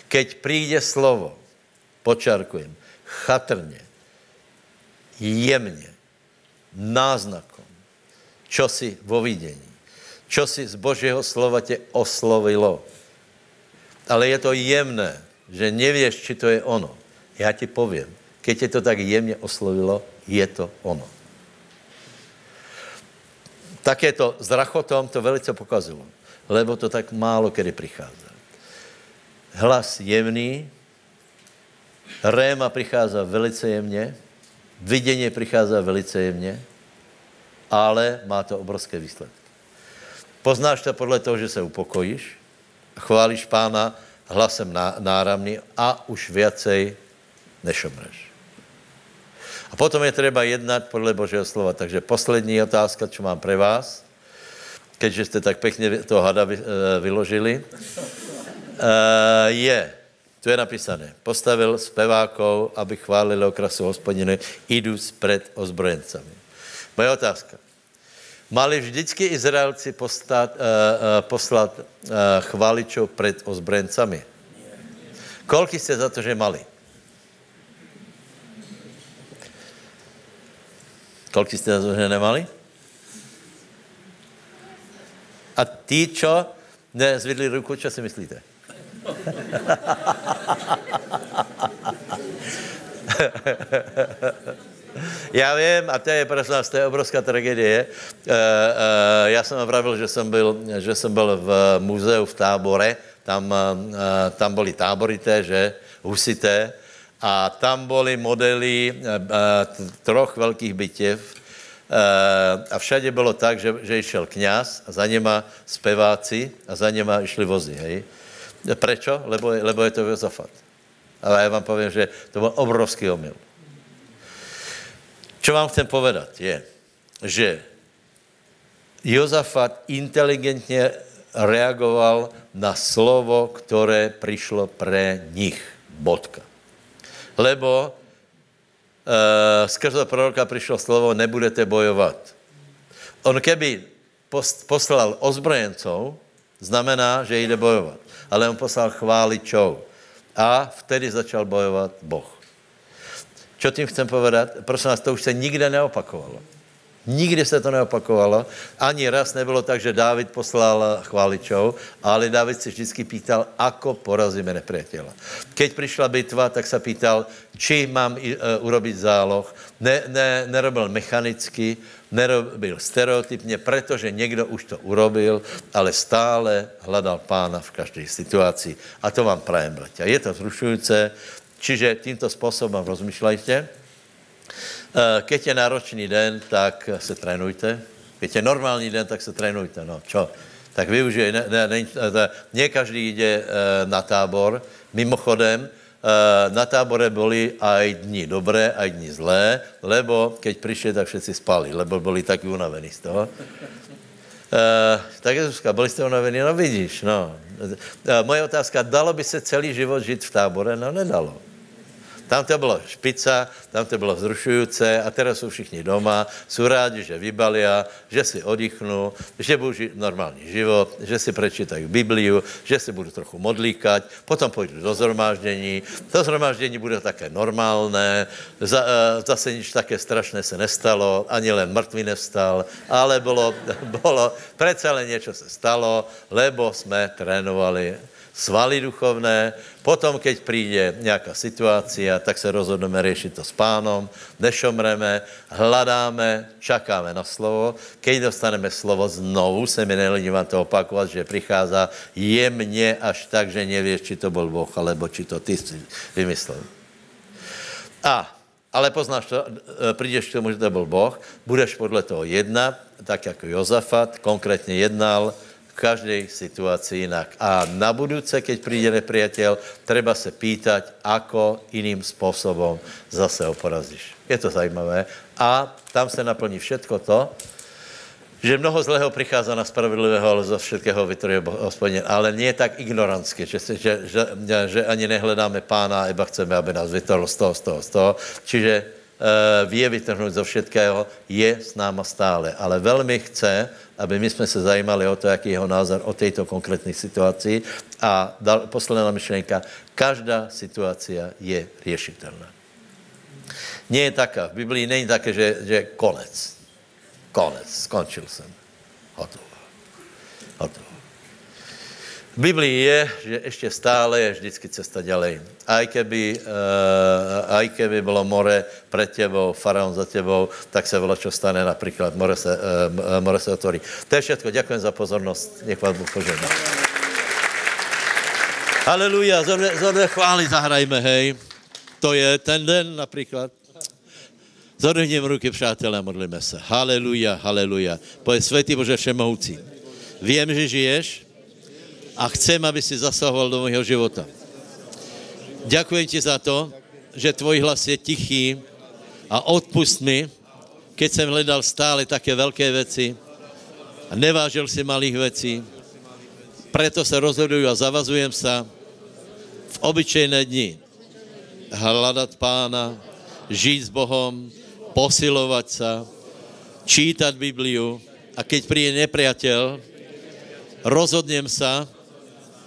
Keď přijde slovo, počarkujem, chatrně, jemně, náznakom, čo si vo vidění, čo si z Božího slova tě oslovilo. Ale je to jemné, že nevíš, či to je ono. Já ti povím, keď tě to tak jemně oslovilo, je to ono. Také to s rachotom to velice pokazilo, lebo to tak málo kedy přichází. Hlas jemný, réma přichází velice jemně, Vidění přichází velice jemně, ale má to obrovské výsledky. Poznáš to podle toho, že se upokojíš, chválíš pána hlasem náramný a už viacej nešomreš. A potom je třeba jednat podle Božího slova. Takže poslední otázka, co mám pre vás. keďže jste tak pěkně toho hada vy, eh, vyložili, eh, je, tu je napísané, postavil spevákov, aby chválili okrasu hospodiny, jdu zpred ozbrojencami. Moje otázka. Mali vždycky Izraelci postat, uh, uh, poslat uh, chváličov před ozbrojencami? Kolik jste za to, že mali? Kolik jste za to, že nemali? A ty, čo nezvedli ruku, čo si myslíte? Já vím, a to je prosím nás, to je obrovská tragédie. E, e, já jsem vravil, že jsem byl, že jsem byl v muzeu v tábore, tam, e, tam byly táborité, že, husité, a tam byly modely e, troch velkých bytěv, a všade bylo tak, že, že išel kňaz a za něma speváci a za něma išli vozy, hej. Prečo? Lebo, lebo je to Jozafat. Ale já vám povím, že to byl obrovský omyl. Čo vám chcem povedat je, že Jozafat inteligentně reagoval na slovo, které přišlo pre nich. Bodka. Lebo uh, skrze proroka přišlo slovo, nebudete bojovat. On keby poslal ozbrojencov, znamená, že jde bojovat. Ale on poslal chváličov. A vtedy začal bojovat Boh. Čo tím chcem povedat? Prosím vás, to už se nikde neopakovalo. Nikdy se to neopakovalo. Ani raz nebylo tak, že Dávid poslal chváličov, ale Dávid si vždycky pýtal, ako porazíme nepriateľa. Keď přišla bitva, tak se pýtal, či mám uh, urobiť záloh. Ne, ne, nerobil mechanicky, nerobil stereotypně, protože někdo už to urobil, ale stále hledal pána v každé situaci. A to vám prajem, bratia. Je to zrušující, Čiže tímto způsobem rozmýšlejte. Eh, keď je náročný den, tak se trénujte. Keď je normální den, tak se trénujte. No, čo? Tak využije. Ne, ne, ne, ne, ne každý jde eh, na tábor. Mimochodem, eh, na tábore byly aj dní dobré, aj dní zlé, lebo keď přišli, tak všetci spali, lebo byli taky unavení z toho. Uh, tak Jezuska, byli jste unavení? No vidíš, no. Uh, moje otázka, dalo by se celý život žít v tábore? No nedalo. Tam to bylo špica, tam to bylo vzrušující a teraz jsou všichni doma, jsou rádi, že vybalia, že si oddychnou, že budou žít normální život, že si prečítají Bibliu, že si budou trochu modlíkat, potom půjdu do zhromáždění. To zhromáždění bude také normálné, za, eh, zase nič také strašné se nestalo, ani len mrtvý nevstal, ale bylo, bylo, přece něco se stalo, lebo jsme trénovali svaly duchovné, potom, keď přijde nějaká situácia, tak se rozhodneme řešit to s pánom, nešomreme, hledáme, čakáme na slovo. Keď dostaneme slovo znovu, se mi vám to opakovat, že přichází jemně až tak, že nevíš, či to byl Boh, alebo či to ty si vymyslel. A, ale poznáš to, e, přijdeš k tomu, že to byl Boh, budeš podle toho jednat, tak jako Jozafat konkrétně jednal, v každé situaci jinak. A na budúce, keď přijde nepriateľ, treba se pýtať, ako iným způsobem zase ho porazíš. Je to zajímavé. A tam se naplní všetko to, že mnoho zlého přichází na spravedlivého, ale za všetkého vytruje hospodin. Ale nie tak ignorantsky, že, že, že, že ani nehledáme pána, iba chceme, aby nás vytrhl z toho, z toho, z toho. Čiže e, vie vytrhnout zo všetkého, je s náma stále. Ale velmi chce, aby my jsme se zajímali o to, jaký je jeho názor o této konkrétní situaci. A dal, posledná myšlenka, každá situace je řešitelná. Nie je taká, v Biblii není také, že, že konec. Konec, skončil jsem. Hotovo. V Biblii je, že ještě stále je vždycky cesta ďalej. Aj keby, uh, aj keby bylo more před tebou, faraon za tebou, tak se bylo čo stane, například more se, uh, more se otvorí. To je všetko. Děkuji za pozornost. Nech vás Bůh požehná. Haleluja, zorné, zorné chvály zahrajme, hej. To je ten den například. Zodvihněme ruky, přátelé, modlíme se. Haleluja, haleluja. Pojď, světý Bože všemohoucí. Vím, že žiješ, a chcem, aby si zasahoval do mého života. Děkuji ti za to, že tvůj hlas je tichý a odpust mi, keď jsem hledal stále také velké věci a nevážil si malých vecí. Preto se rozhoduju a zavazujem se v obyčejné dni hledat pána, žít s Bohom, posilovat se, čítat Bibliu a keď přijde nepriateľ, rozhodnem se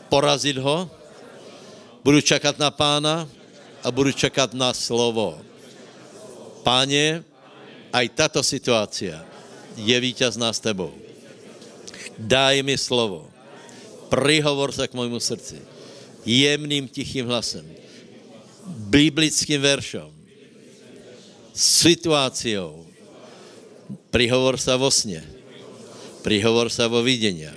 porazit ho, budu čekat na pána a budu čekat na slovo. Páně, aj tato situace je vítězná s tebou. Daj mi slovo. Prihovor se k mojmu srdci. Jemným, tichým hlasem. Biblickým veršom. Situáciou. Prihovor se vo sně. Prihovor se vo videniach.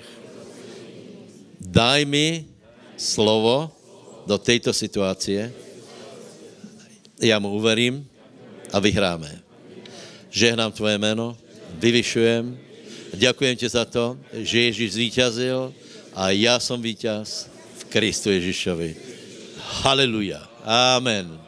Daj mi slovo do této situace. Já mu uverím a vyhráme. Žehnám tvoje jméno, vyvyšujem, děkujem ti za to, že Ježíš zvítězil a já jsem vítěz v Kristu Ježíšovi. Haleluja. Amen.